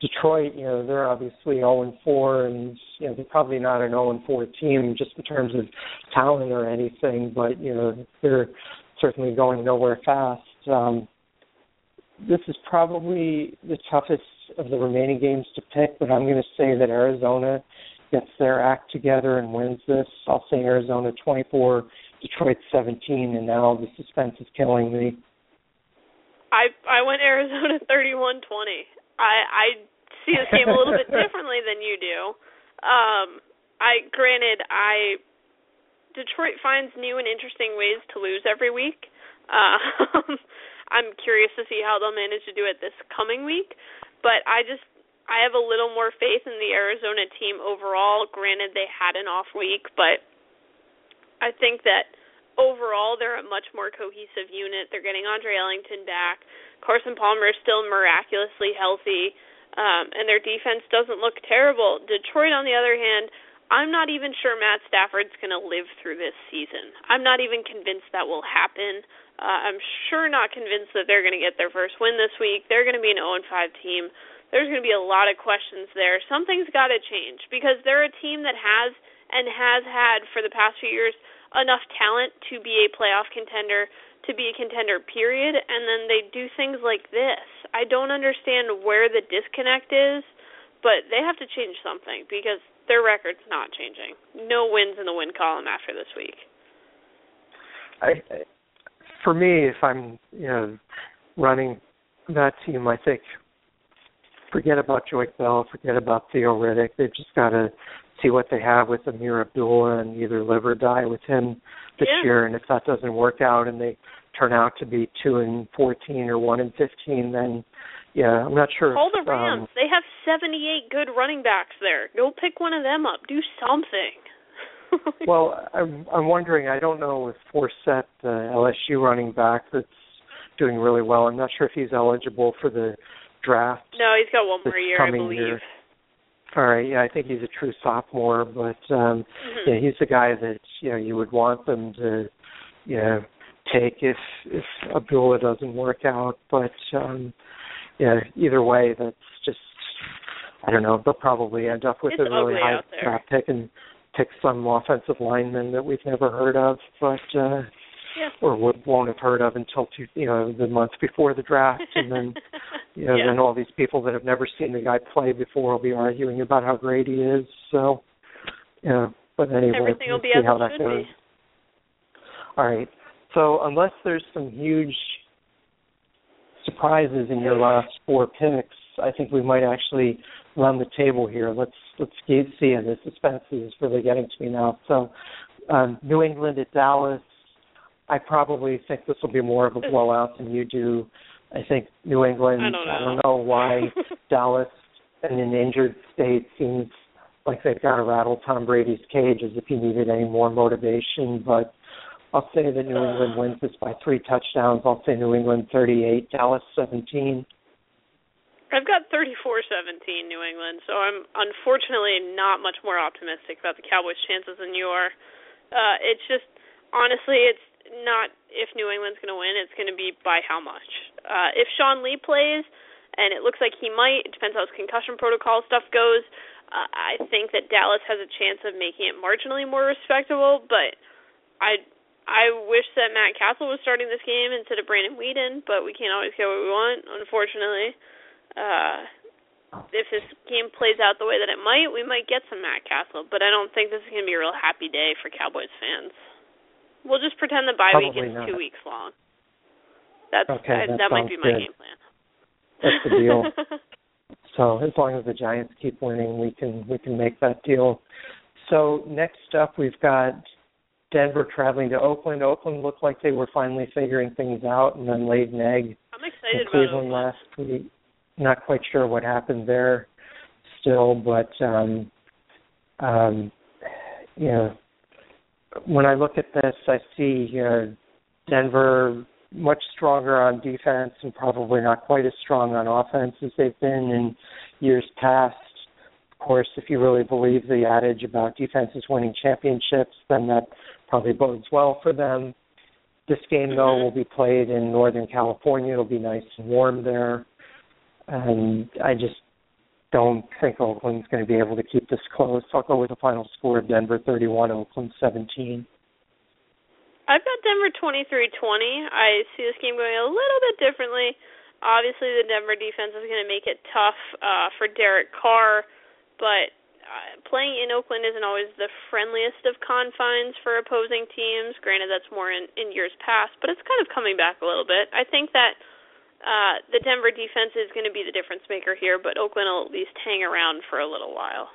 Detroit, you know, they're obviously 0 and 4, and you know they're probably not an 0 and 4 team just in terms of talent or anything, but you know they're certainly going nowhere fast. Um, this is probably the toughest of the remaining games to pick, but I'm going to say that Arizona gets their act together and wins this. I'll say Arizona 24, Detroit 17, and now the suspense is killing me. I I went Arizona 31-20. I I see this game a little bit differently than you do. Um, I granted I Detroit finds new and interesting ways to lose every week. Uh, I'm curious to see how they'll manage to do it this coming week, but I just I have a little more faith in the Arizona team overall. Granted, they had an off week, but I think that overall they're a much more cohesive unit. They're getting Andre Ellington back. Carson Palmer is still miraculously healthy, um, and their defense doesn't look terrible. Detroit, on the other hand, I'm not even sure Matt Stafford's going to live through this season. I'm not even convinced that will happen. Uh, I'm sure not convinced that they're going to get their first win this week. They're going to be an 0 5 team. There's going to be a lot of questions there. Something's got to change because they're a team that has and has had for the past few years enough talent to be a playoff contender, to be a contender, period, and then they do things like this. I don't understand where the disconnect is, but they have to change something because their record's not changing. No wins in the win column after this week. I, for me, if I'm you know running that team, I think forget about Joique Bell, forget about Theo Riddick. They've just got to see what they have with Amir Abdullah and either live or die with him this yeah. year. And if that doesn't work out and they turn out to be two and fourteen or one and fifteen, then yeah, I'm not sure. Call the Rams. Um, they have 78 good running backs there. Go pick one of them up. Do something. well, I'm I'm wondering. I don't know if Fournette, the LSU running back, that's doing really well. I'm not sure if he's eligible for the draft. No, he's got one more year, I believe. year. All right, yeah, I think he's a true sophomore, but um Mhm. yeah, he's the guy that you know you would want them to, you know, take if if Abdullah doesn't work out. But um yeah, either way, that's just I don't know. They'll probably end up with It's a really high draft pick and pick some offensive lineman that we've never heard of, but uh Yeah. or would, won't have heard of until two, you know the month before the draft, and then you know yeah. then all these people that have never seen the guy play before will be arguing about how great he is. So, yeah. But anyway, Everything will be see how that goes. be. All right. So unless there's some huge surprises in your last four picks, I think we might actually run the table here. Let's let's see. see and the suspense is really getting to me now. So, um, New England at Dallas. I probably think this will be more of a blowout than you do. I think New England. I don't know. I don't know why Dallas, in an injured state, seems like they've got to rattle Tom Brady's cage as if he needed any more motivation. But I'll say that New England wins this by three touchdowns. I'll say New England 38, Dallas 17. I've got 34-17 New England, so I'm unfortunately not much more optimistic about the Cowboys' chances than you are. Uh, it's just honestly, it's not if New England's going to win; it's going to be by how much. Uh, if Sean Lee plays, and it looks like he might, it depends how his concussion protocol stuff goes. Uh, I think that Dallas has a chance of making it marginally more respectable, but I I wish that Matt Cassel was starting this game instead of Brandon Weeden, but we can't always get what we want, unfortunately. Uh, if this game plays out the way that it might, we might get some Matt Cassel, but I don't think this is going to be a real happy day for Cowboys fans. We'll just pretend the bye week is not. two weeks long. That's Okay, I, that that might be my good. game plan. That's the deal. So as long as the Giants keep winning, we can we can make that deal. So next up, we've got Denver traveling to Oakland. Oakland looked like they were finally figuring things out, and then laid an egg I'm in excited about Cleveland last week. Not quite sure what happened there still, but um um you know when I look at this I see uh Denver much stronger on defense and probably not quite as strong on offense as they've been in years past. Of course, if you really believe the adage about defenses winning championships, then that probably bodes well for them. This game, though, will be played in Northern California. It'll be nice and warm there. And I just don't think Oakland's going to be able to keep this close. I'll go with the final score of Denver 31, Oakland 17. I've got Denver 23-20. I see this game going a little bit differently. Obviously, the Denver defense is going to make it tough uh, for Derek Carr, but uh, playing in Oakland isn't always the friendliest of confines for opposing teams. Granted, that's more in, in years past, but it's kind of coming back a little bit. I think that uh, the Denver defense is going to be the difference maker here, but Oakland will at least hang around for a little while.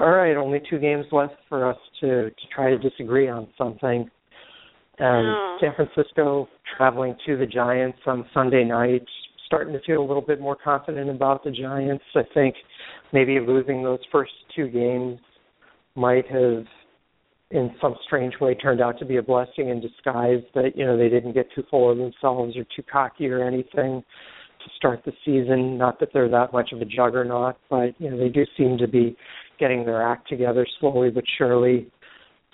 All right, only two games left for us to to try to disagree on something. Um, Oh. San Francisco traveling to the Giants on Sunday night, starting to feel a little bit more confident about the Giants. I think maybe losing those first two games might have, in some strange way, turned out to be a blessing in disguise. That you know they didn't get too full of themselves or too cocky or anything to start the season. Not that they're that much of a juggernaut, but you know they do seem to be getting their act together slowly but surely.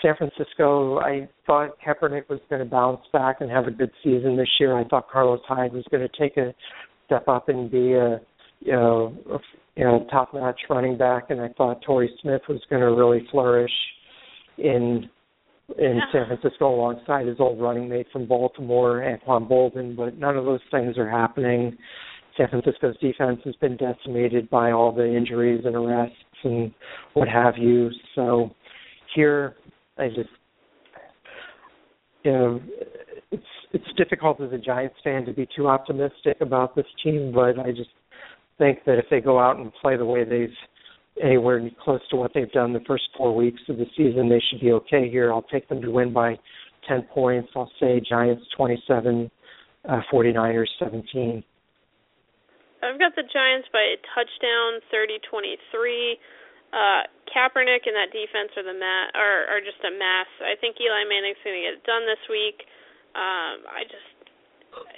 San Francisco, I thought Kaepernick was going to bounce back and have a good season this year. I thought Carlos Hyde was going to take a step up and be a you know a you know, top notch running back, and I thought Torrey Smith was going to really flourish in in San Francisco alongside his old running mate from Baltimore, Anquan Boldin, but none of those things are happening. San Francisco's defense has been decimated by all the injuries and arrests and what have you. So here, I just, you know, it's it's difficult as a Giants fan to be too optimistic about this team, but I just think that if they go out and play the way they've anywhere close to what they've done the first four weeks of the season, they should be okay here. I'll take them to win by 10 points. I'll say Giants 27, uh, 49ers 17. I've got the Giants by a touchdown, 30-23. Uh, Kaepernick and that defense are the ma- are are just a mess. I think Eli Manning's going to get it done this week. Um, I just uh,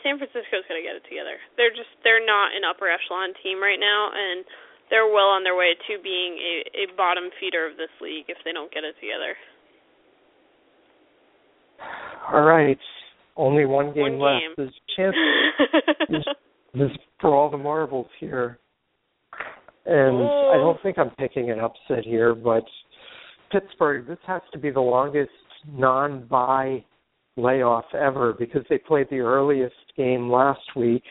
San Francisco's going to get it together. They're just they're not an upper echelon team right now, and they're well on their way to being a, a bottom feeder of this league if they don't get it together. All right, only one game one left. Game. There's a chance. there's, there's for all the marbles here, and Ooh. I don't think I'm picking an upset here, but Pittsburgh. This has to be the longest non-bye layoff ever because they played the earliest game last week,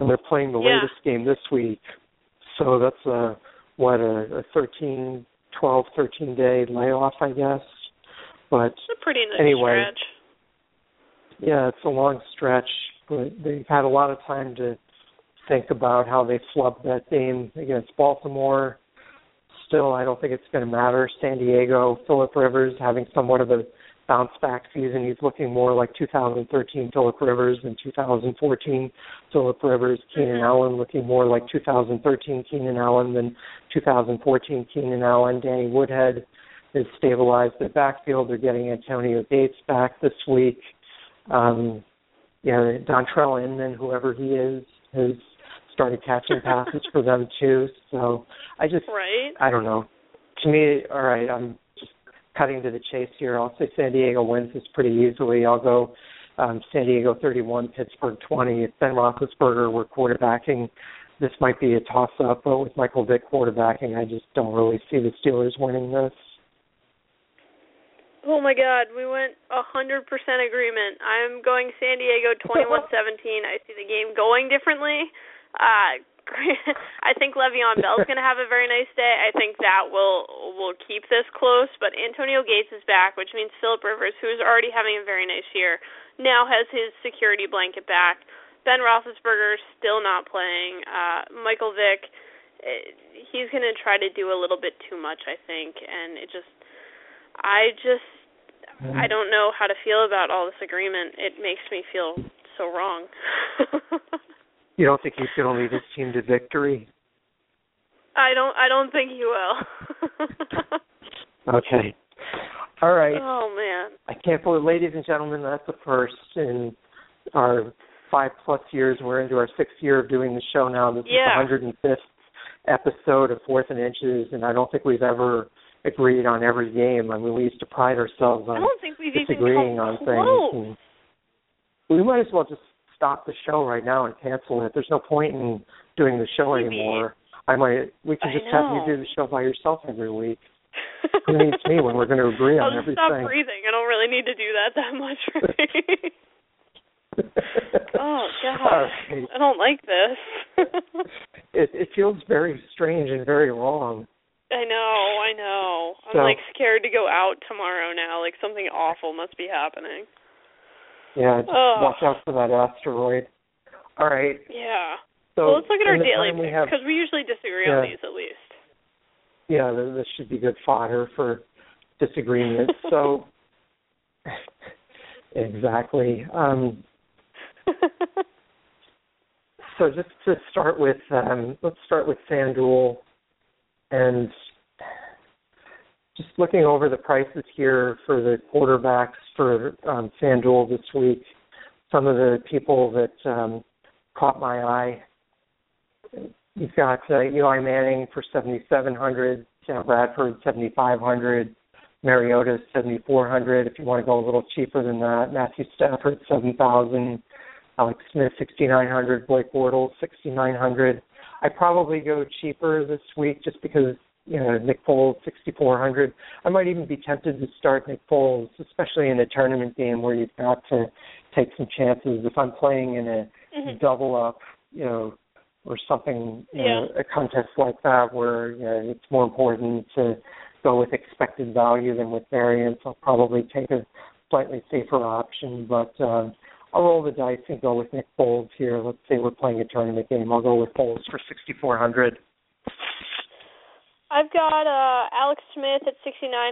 and they're playing the Yeah. latest game this week. So that's a what a, a 13, 12, 13 day layoff, I guess. But It's a pretty nice Anyway. stretch. yeah, it's a long stretch, but they've had a lot of time to think about how they flubbed that game against Baltimore. Still, I don't think it's going to matter. San Diego, Philip Rivers having somewhat of a bounce back season. He's looking more like 2013 Philip Rivers than 2014 Philip Rivers. Keenan Mhm. Allen looking more like 2013 Keenan Allen than 2014 Keenan Allen. Danny Woodhead is stabilized the backfield. They're getting Antonio Gates back this week. Um, you know, Dontrell Inman, whoever he is, has started catching passes for them too. So I just, Right. I don't know. To me, all right, I'm cutting to the chase here. I'll say San Diego wins this pretty easily. I'll go um, San Diego 31, Pittsburgh 20. If Ben Roethlisberger were quarterbacking, this might be a toss-up. But with Michael Vick quarterbacking, I just don't really see the Steelers winning this. Oh my God, we went a hundred percent agreement. I'm going San Diego twenty-one seventeen. I see the game going differently. Uh, I think Le'Veon Bell's going to have a very nice day. I think that will will keep this close. But Antonio Gates is back, which means Philip Rivers, who is already having a very nice year, now has his security blanket back. Ben Roethlisberger still not playing. Uh, Michael Vick, eh, he's going to try to do a little bit too much, I think, and it just I just I don't know how to feel about all this agreement. It makes me feel so wrong. You don't think he's going to lead his team to victory? I don't I don't think he will. Okay. All right. oh man. I can't believe, ladies and gentlemen, that's the first in our five plus years. We're into our sixth year of doing the show now. This Yeah. is the 105th episode of Fourth and Inches, and I don't think we've ever agreed on every game. I mean, we used to pride ourselves I on don't think we've disagreeing come on things. We might as well just stop the show right now and cancel it. There's no point in doing the show anymore. I might. We can just have you do the show by yourself every week. Who needs me when we're going to agree I'll on just stop breathing. I don't really need to do that that much for me. oh god. Right. I don't like this. It, it feels very strange and very wrong. I know, I know. I'm So- like scared to go out tomorrow now. Like something awful must be happening. Yeah, just Ugh. watch out for that asteroid. All right. Yeah. So well, let's look at our daily time we picks because we usually disagree Yeah. on these at least. yeah, this should be good fodder for disagreement. so exactly. Um, so just to start with, um, let's start with FanDuel, and just looking over the prices here for the quarterbacks for um, FanDuel this week. Some of the people that um, caught my eye. You've got uh, Eli Manning for seventy seven hundred, Sam Bradford seventy five hundred, Mariota seventy four hundred. If you want to go a little cheaper than that, Matthew Stafford seven thousand, Alex Smith sixty nine hundred, Blake Bortles sixty nine hundred. I probably go cheaper this week just because you know Nick Foles 6400. I might even be tempted to start Nick Foles, especially in a tournament game where you've got to take some chances. If I'm playing in a mm-hmm. double up, you know, or something, you yeah. know, a contest like that where you know, it's more important to go with expected value than with variance. I'll probably take a slightly safer option, but uh, I'll roll the dice and go with Nick Foles here. Let's say we're playing a tournament game. I'll go with Foles for 6,400. I've got uh Alex Smith at 6900.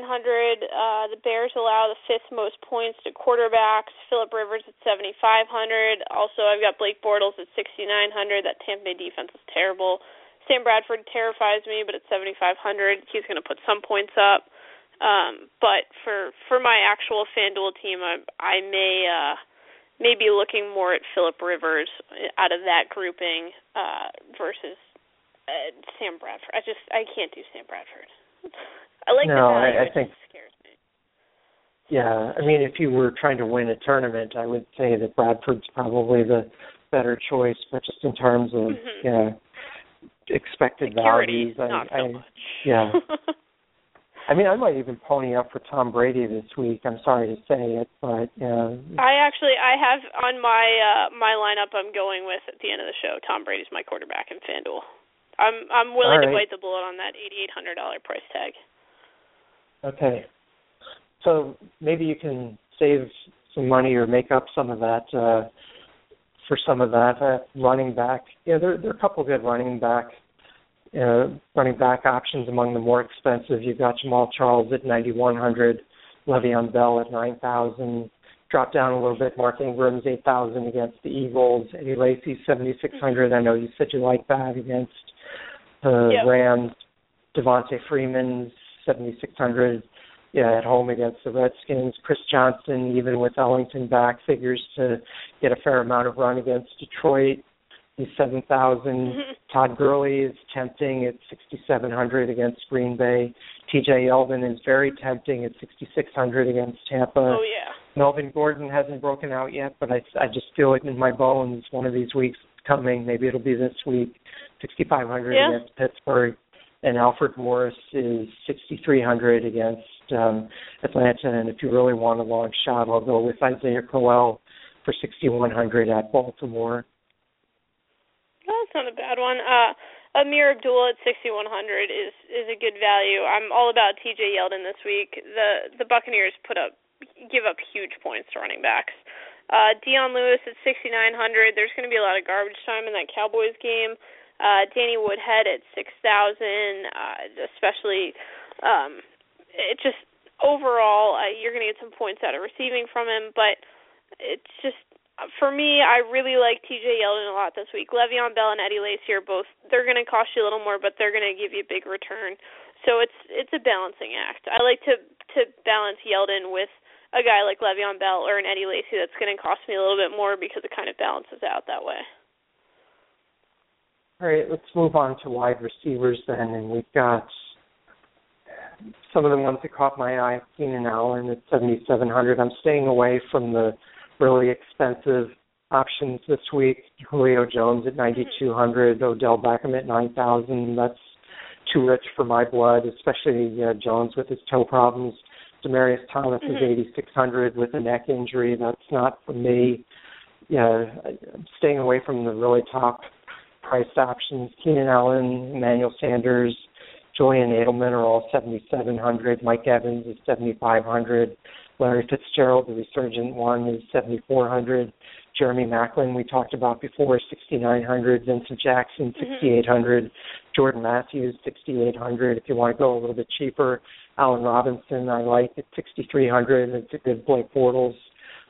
Uh the Bears allow the fifth most points to quarterbacks. Philip Rivers at 7500. Also, I've got Blake Bortles at 6900. That Tampa Bay defense is terrible. Sam Bradford terrifies me, but at 7500, he's going to put some points up. Um but for for my actual FanDuel team, I I may uh may be looking more at Philip Rivers out of that grouping uh versus uh, Sam Bradford. I just I can't do Sam Bradford. I like no, the value. I, I think scares me. Yeah, I mean, if you were trying to win a tournament, I would say that Bradford's probably the better choice. But just in terms of mm-hmm. yeah, expected Security, values, I, not so I much. yeah. I mean, I might even pony up for Tom Brady this week. I'm sorry to say it, but yeah. I actually I have on my uh my lineup I'm going with at the end of the show. Tom Brady's my quarterback in FanDuel. I'm I'm willing right. to bite the bullet on that eighty eight hundred dollar price tag. Okay. So maybe you can save some money or make up some of that uh for some of that uh, running back. Yeah, there there are a couple of good running back uh, running back options among the more expensive. You've got Jamaal Charles at ninety one hundred, Le'Veon Bell at nine thousand, drop down a little bit. Mark Ingram's eight thousand against the Eagles. Eddie Lacy seventy six hundred. I know you said you like that against the Yep. Rams. Devonta Freeman seventy six hundred. Yeah, at home against the Redskins. Chris Johnson, even with Ellington back, figures to get a fair amount of run against Detroit. He's seven thousand. Mhm. Todd Gurley is tempting at sixty seven hundred against Green Bay. T.J. Yeldon is very tempting at sixty six hundred against Tampa. Oh yeah. Melvin Gordon hasn't broken out yet, but I I just feel it in my bones. One of these weeks coming. Maybe it'll be this week. 6,500 Yeah. against Pittsburgh, and Alfred Morris is 6,300 against um, Atlanta. And if you really want a long shot, I'll go with Isaiah Crowell for 6,100 at Baltimore. That's not a bad one. Uh Amir Abdullah at 6100 is is a good value. I'm all about TJ Yeldon this week. The the Buccaneers put up give up huge points to running backs. Uh Dion Lewis at 6900. There's going to be a lot of garbage time in that Cowboys game. Uh Danny Woodhead at 6000, uh especially um it just overall uh, you're going to get some points out of receiving from him, but it's just for me, I really like TJ Yeldon a lot this week. Le'Veon Bell and Eddie Lacy are both they're going to cost you a little more, but they're going to give you a big return. So it's it's a balancing act. I like to to balance Yeldon with a guy like Le'Veon Bell or an Eddie Lacy that's going to cost me a little bit more because it kind of balances out that way. All right, let's move on to wide receivers then, and we've got some of the ones that caught my eye. Keenan Allen at 7,700. I'm staying away from the really expensive options this week. Julio Jones at 9,200. Odell Beckham at 9,000. That's too rich for my blood, especially uh, Jones with his toe problems. Demaryius Thomas Mhm. is 8,600 with a neck injury. That's not for me. Yeah, I'm staying away from the really top priced options. Keenan Allen, Emmanuel Sanders, Julian Edelman are all 7,700. Mike Evans is 7,500. Larry Fitzgerald, the resurgent one, is 7,400. Jeremy Maclin, we talked about before, 6,900. Vincent Jackson, Mhm. 6,800. Jordan Matthews, 6,800. If you want to go a little bit cheaper, Allen Robinson, I like at 6,300. It's a good Blake Bortles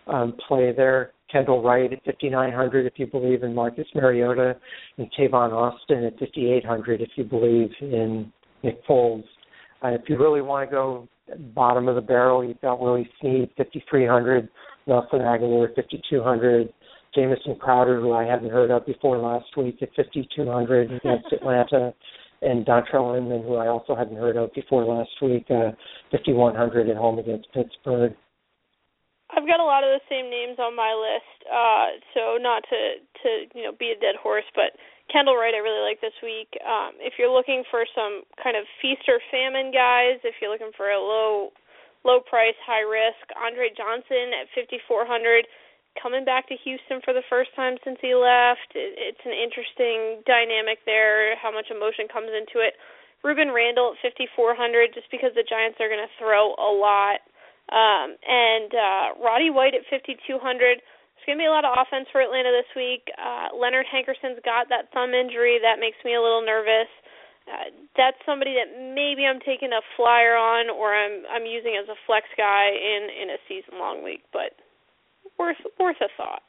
um, play there. Kendall Wright at 5,900 if you believe in Marcus Mariota, and Tavon Austin at 5,800 if you believe in Nick Foles. Uh, if you really want to go bottom of the barrel, you've got Willie Snead, 5,300, Nelson Agholor, 5,200, Jamison Crowder, who I hadn't heard of before last week, at 5,200 against Atlanta, and Dontrell Inman, who I also hadn't heard of before last week, uh, 5,100 at home against Pittsburgh. I've got a lot of the same names on my list, uh, so not to to you know be a dead horse, but Kendall Wright, I really like this week. Um, if you're looking for some kind of feast or famine guys, if you're looking for a low, low price, high risk, Andre Johnson at 5400, coming back to Houston for the first time since he left. It, it's an interesting dynamic there. How much emotion comes into it. Rueben Randle at 5400, just because the Giants are going to throw a lot. Um, and uh, Roddy White at 5200 it's going to be a lot of offense for Atlanta this week. Uh, Leonard Hankerson's got that thumb injury. That makes me a little nervous. Uh, that's somebody that maybe I'm taking a flyer on or I'm I'm using as a flex guy in in a season long week, but worth worth a thought.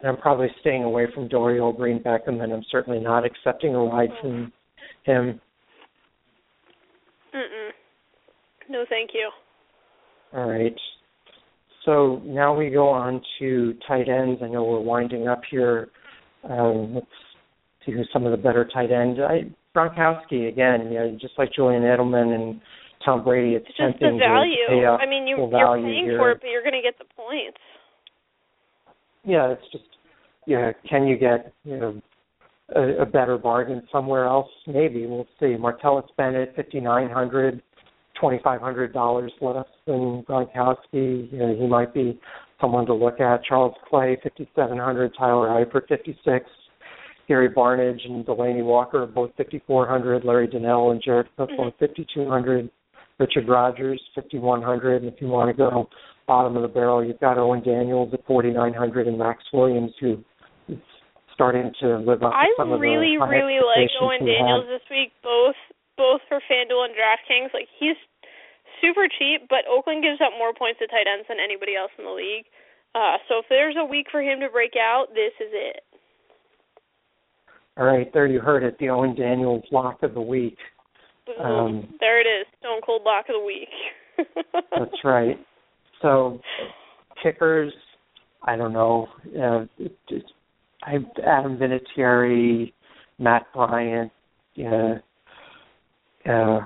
And I'm probably staying away from Dorial Green Beckham, and I'm certainly not accepting a ride from him. Mm-mm. No, thank you. All right. So now we go on to tight ends. I know we're winding up here. Um, let's see who some of the better tight ends. I, Gronkowski again, you know, just like Julian Edelman and Tom Brady. It's, it's just the value. To pay up I mean, you, you're paying here. for it, but you're going to get the points. Yeah, it's just yeah. Can you get you know a, a better bargain somewhere else? Maybe we'll see. Martellus Bennett, fifty nine hundred $2,500 less than Gronkowski. You know, he might be someone to look at. Charles Clay, 5,700. Tyler Eifert, 56. Gary Barnidge and Delanie Walker, both 5,400. Larry Donnell and Jared Cook, both mm-hmm. 5,200. Richard Rodgers, 5,100. And if you want to go bottom of the barrel, you've got Owen Daniels at 4,900 and Maxx Williams, who is starting to live up to I some of the really, high really like Owen we had. Daniels this week, both both for FanDuel and DraftKings. Like he's super cheap, but Oakland gives up more points to tight ends than anybody else in the league. Uh, so if there's a week for him to break out, this is it. All right, there you heard it, the Owen Daniels lock of the week. Um, there it is, Stone Cold lock of the week. that's right. So kickers, I don't know. Uh, I Adam Vinatieri, Matt Bryant, uh, uh,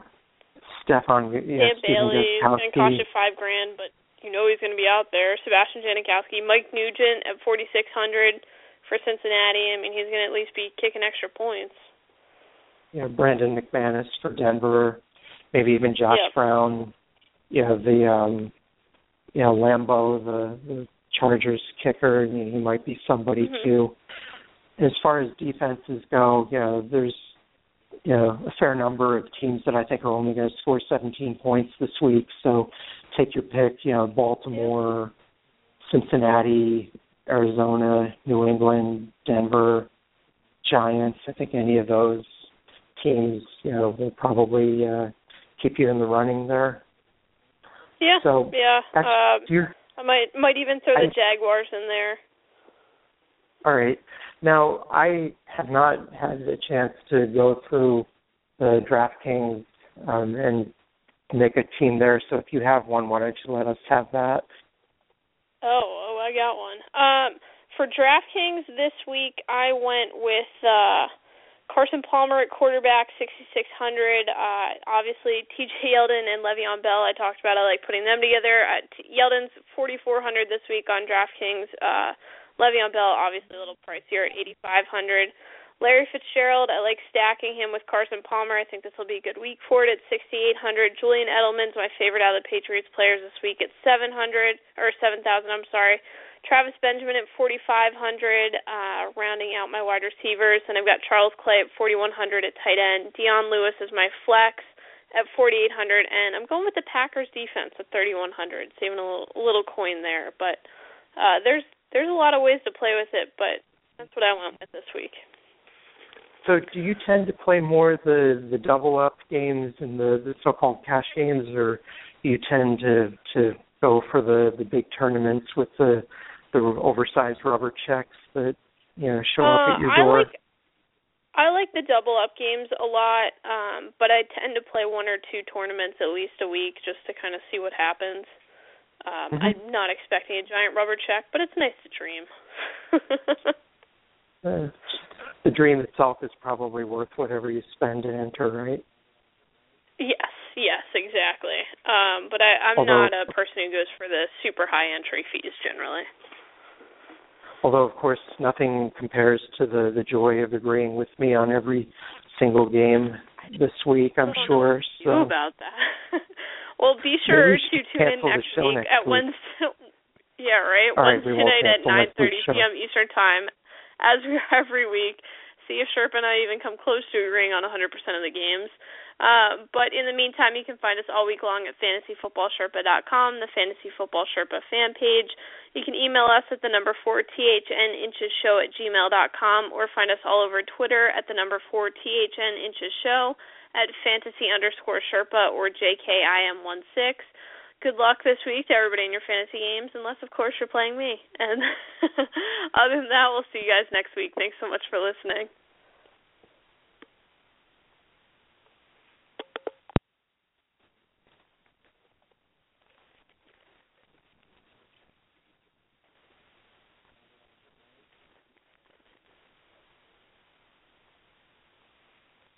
Stefan, yeah, Bailey is going to cost you five grand, but you know he's going to be out there. Sebastian Janikowski, Mike Nugent at forty six hundred for Cincinnati. I mean, he's going to at least be kicking extra points. you know, Brandon McManus for Denver, maybe even Josh Yeah. Brown. You know, the um you know, Lambo, the, the Chargers kicker, you know, he might be somebody Mhm. too. As far as defenses go, you know, there's you know, a fair number of teams that I think are only going to score 17 points this week. So take your pick, you know, Baltimore, Cincinnati, Arizona, New England, Denver, Giants. I think any of those teams, you know, will probably uh, keep you in the running there. Yeah, So, yeah. Um, you're, I might might even throw the Jaguars in there. all right. Now, I have not had a chance to go through the DraftKings um, and make a team there. So if you have one, why don't you let us have that? Oh, oh, I got one. Um, for DraftKings this week, I went with uh, Carson Palmer at quarterback, 6,600. Uh, obviously, T.J. Yeldon and Le'Veon Bell. I talked about. I like putting them together. Uh, Yeldon's 4,400 this week on DraftKings. Uh, Le'Veon Bell, obviously a little pricier at 8,500. Larry Fitzgerald, I like stacking him with Carson Palmer. I think this will be a good week for it at 6,800. Julian Edelman's my favorite out of the Patriots players this week at 700 or 7,000. I'm sorry. Travis Benjamin at 4,500, uh, rounding out my wide receivers, and I've got Charles Clay at 4,100 at tight end. Dion Lewis is my flex at 4,800, and I'm going with the Packers defense at 3,100, saving a little, a little coin there. But uh, there's there's a lot of ways to play with it, but that's what I went with this week. So do you tend to play more the the double up games and the, the so-called cash games, or do you tend to to go for the the big tournaments with the the oversized rubber checks that you know show up Uh, at your door? I like I like the double up games a lot, um, but I tend to play one or two tournaments at least a week just to kind of see what happens. Um, Mhm. I'm not expecting a giant rubber check, but it's nice to dream. Uh, the dream itself is probably worth whatever you spend to enter, right? yes, yes, exactly. Um, but I, I'm Although- not a person who goes for the super high entry fees generally. although of course nothing compares to the the joy of agreeing with me on every single game this week. I'm sure. So about that. well, be sure to tune in next week next at week. Wednesday. Yeah, right. All Wednesday right, night at 9:30 p.m. Eastern Time, as we are every week. See if Sherpa and I even come close to agreeing on 100% of the games. Uh, but in the meantime, you can find us all week long at fantasyfootballsherpa.com, the Fantasy Football Sherpa fan page. You can email us at the number 4THN inches show at gmail.com or find us all over Twitter at the number 4THN inches show at fantasy underscore Sherpa or JKIM16. Good luck this week to everybody in your fantasy games, unless, of course, you're playing me. And other than that, we'll see you guys next week. Thanks so much for listening.